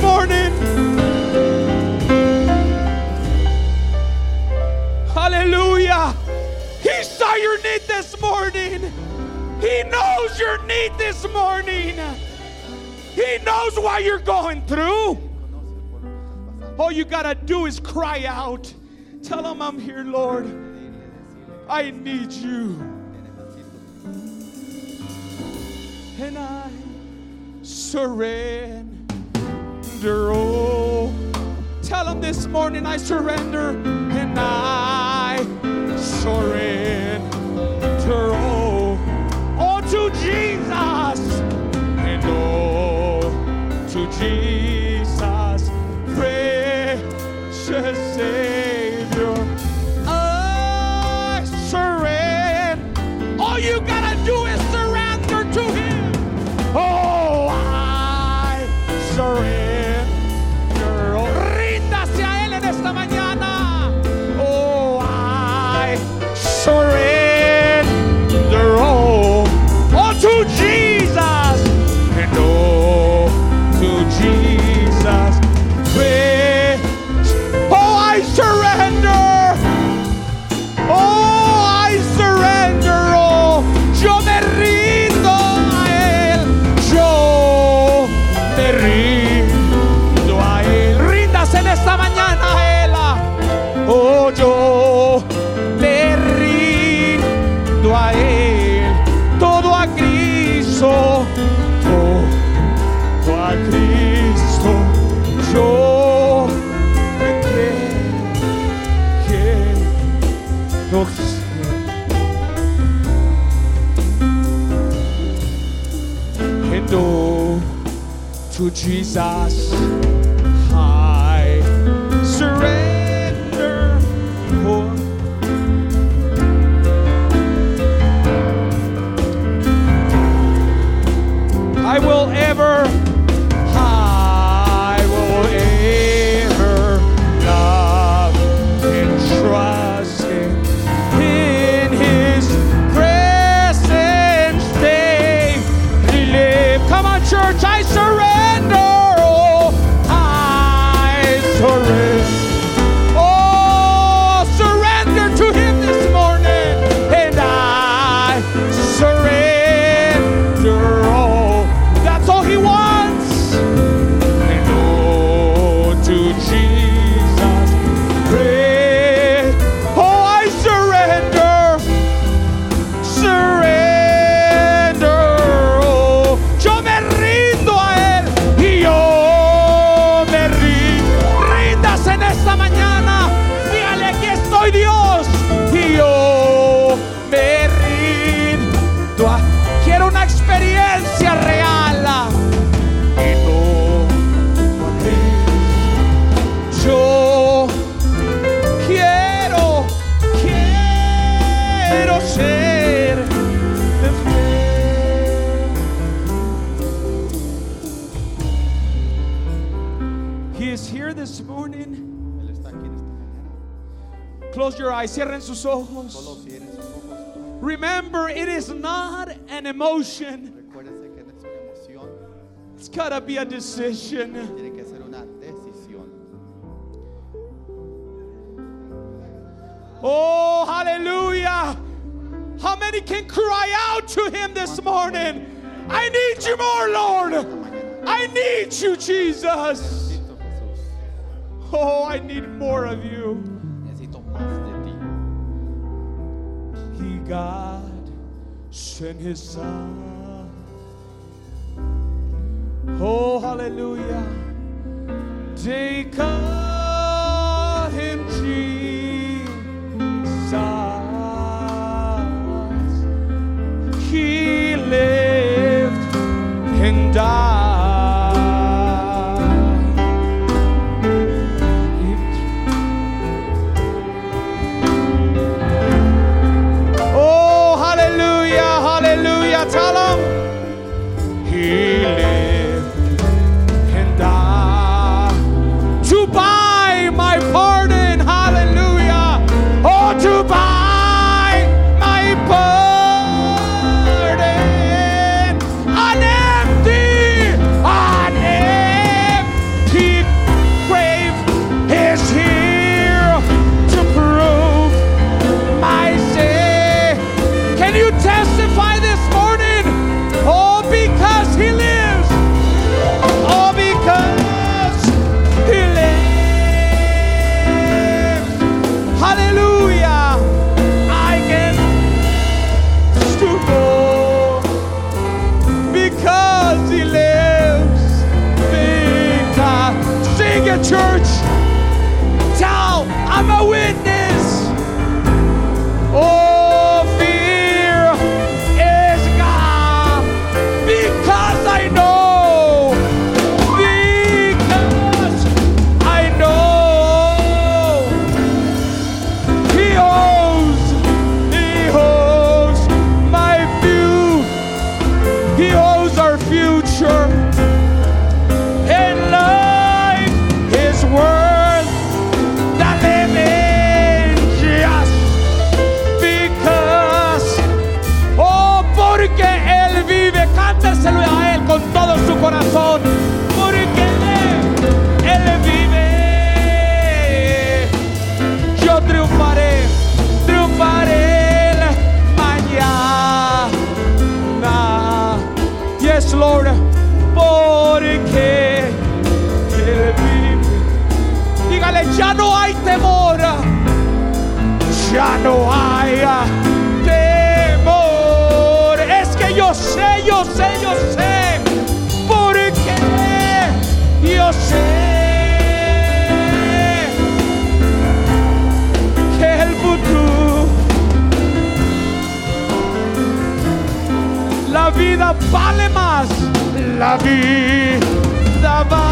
morning. Hallelujah. He saw your need this morning. He knows your need this morning. He knows why you're going through. All you got to do is cry out. Tell him, I'm here, Lord. I need you. And I surrender surrender. Oh, tell him this morning I surrender and I surrender. Oh. Jesus. ojos. Remember, it is not an emotion. It's got to be a decision. Oh, hallelujah. How many can cry out to him this morning? I need you more, Lord. I need you, Jesus. Oh, I need more of you. God sent his son. Oh, hallelujah. They call him Jesus. He lived and died. no haya ah, temor. Es que yo sé, yo sé, yo sé, porque yo sé que el futuro, la vida vale más, la vida vale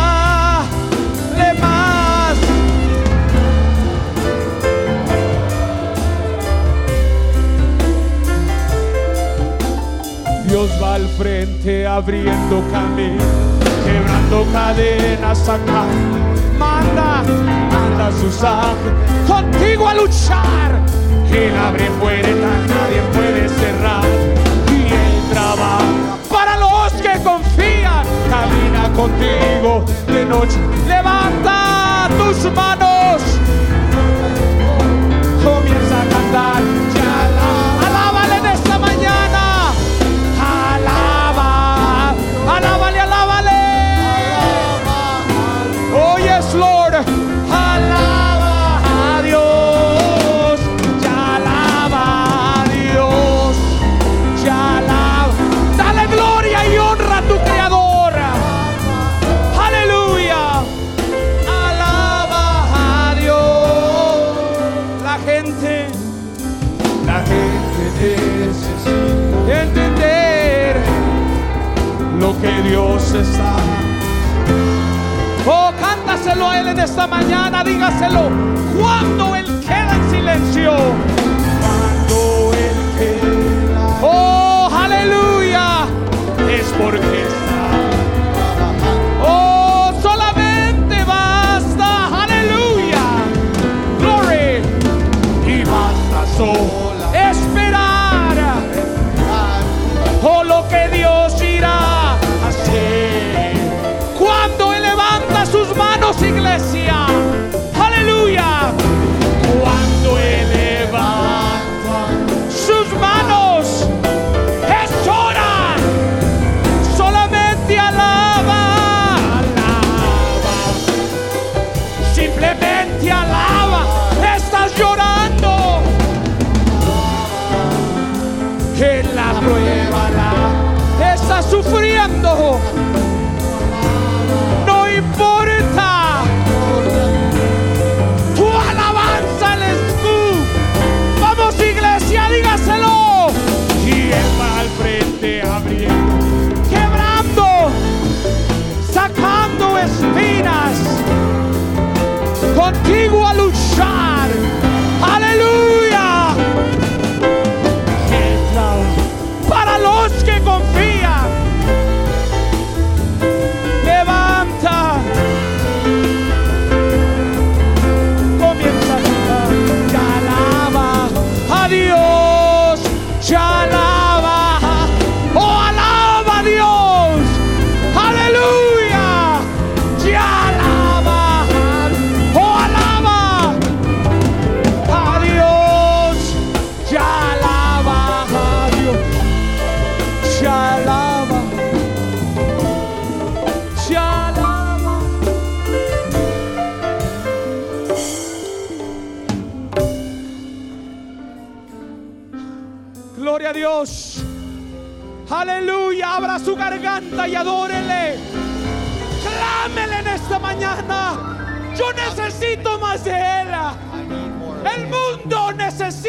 frente, abriendo camino, quebrando cadenas acá. Manda, manda su sangre contigo a luchar. Él abre puertas, nadie puede cerrar. Y Él trabaja para los que confían. Camina contigo de noche, levanta tus manos. Dios está. Oh, cántaselo a Él en esta mañana, dígaselo. Cuando Él queda en silencio. Cuando Él queda. Oh, aleluya. Es porque está.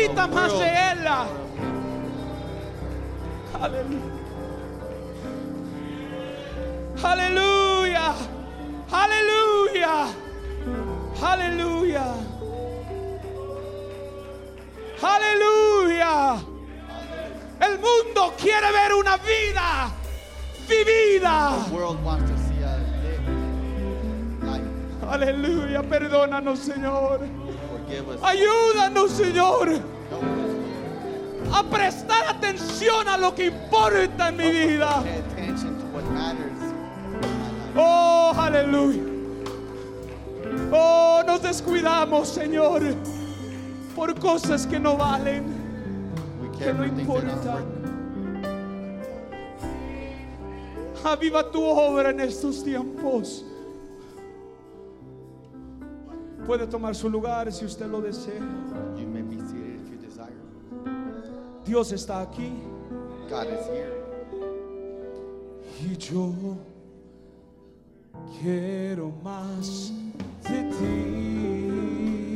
necesita más de Él. Aleluya. Aleluya. Aleluya. Aleluya. Aleluya. El mundo quiere ver una vida vivida. Aleluya, perdónanos Señor. Ayúdanos Señor a prestar atención a lo que importa en mi vida. Oh, aleluya. Oh, nos descuidamos, Señor, por cosas que no valen, que no importan. Aviva tu obra en estos tiempos. Puede tomar su lugar si usted lo desea. Dios está aquí God is here. y yo quiero más de ti.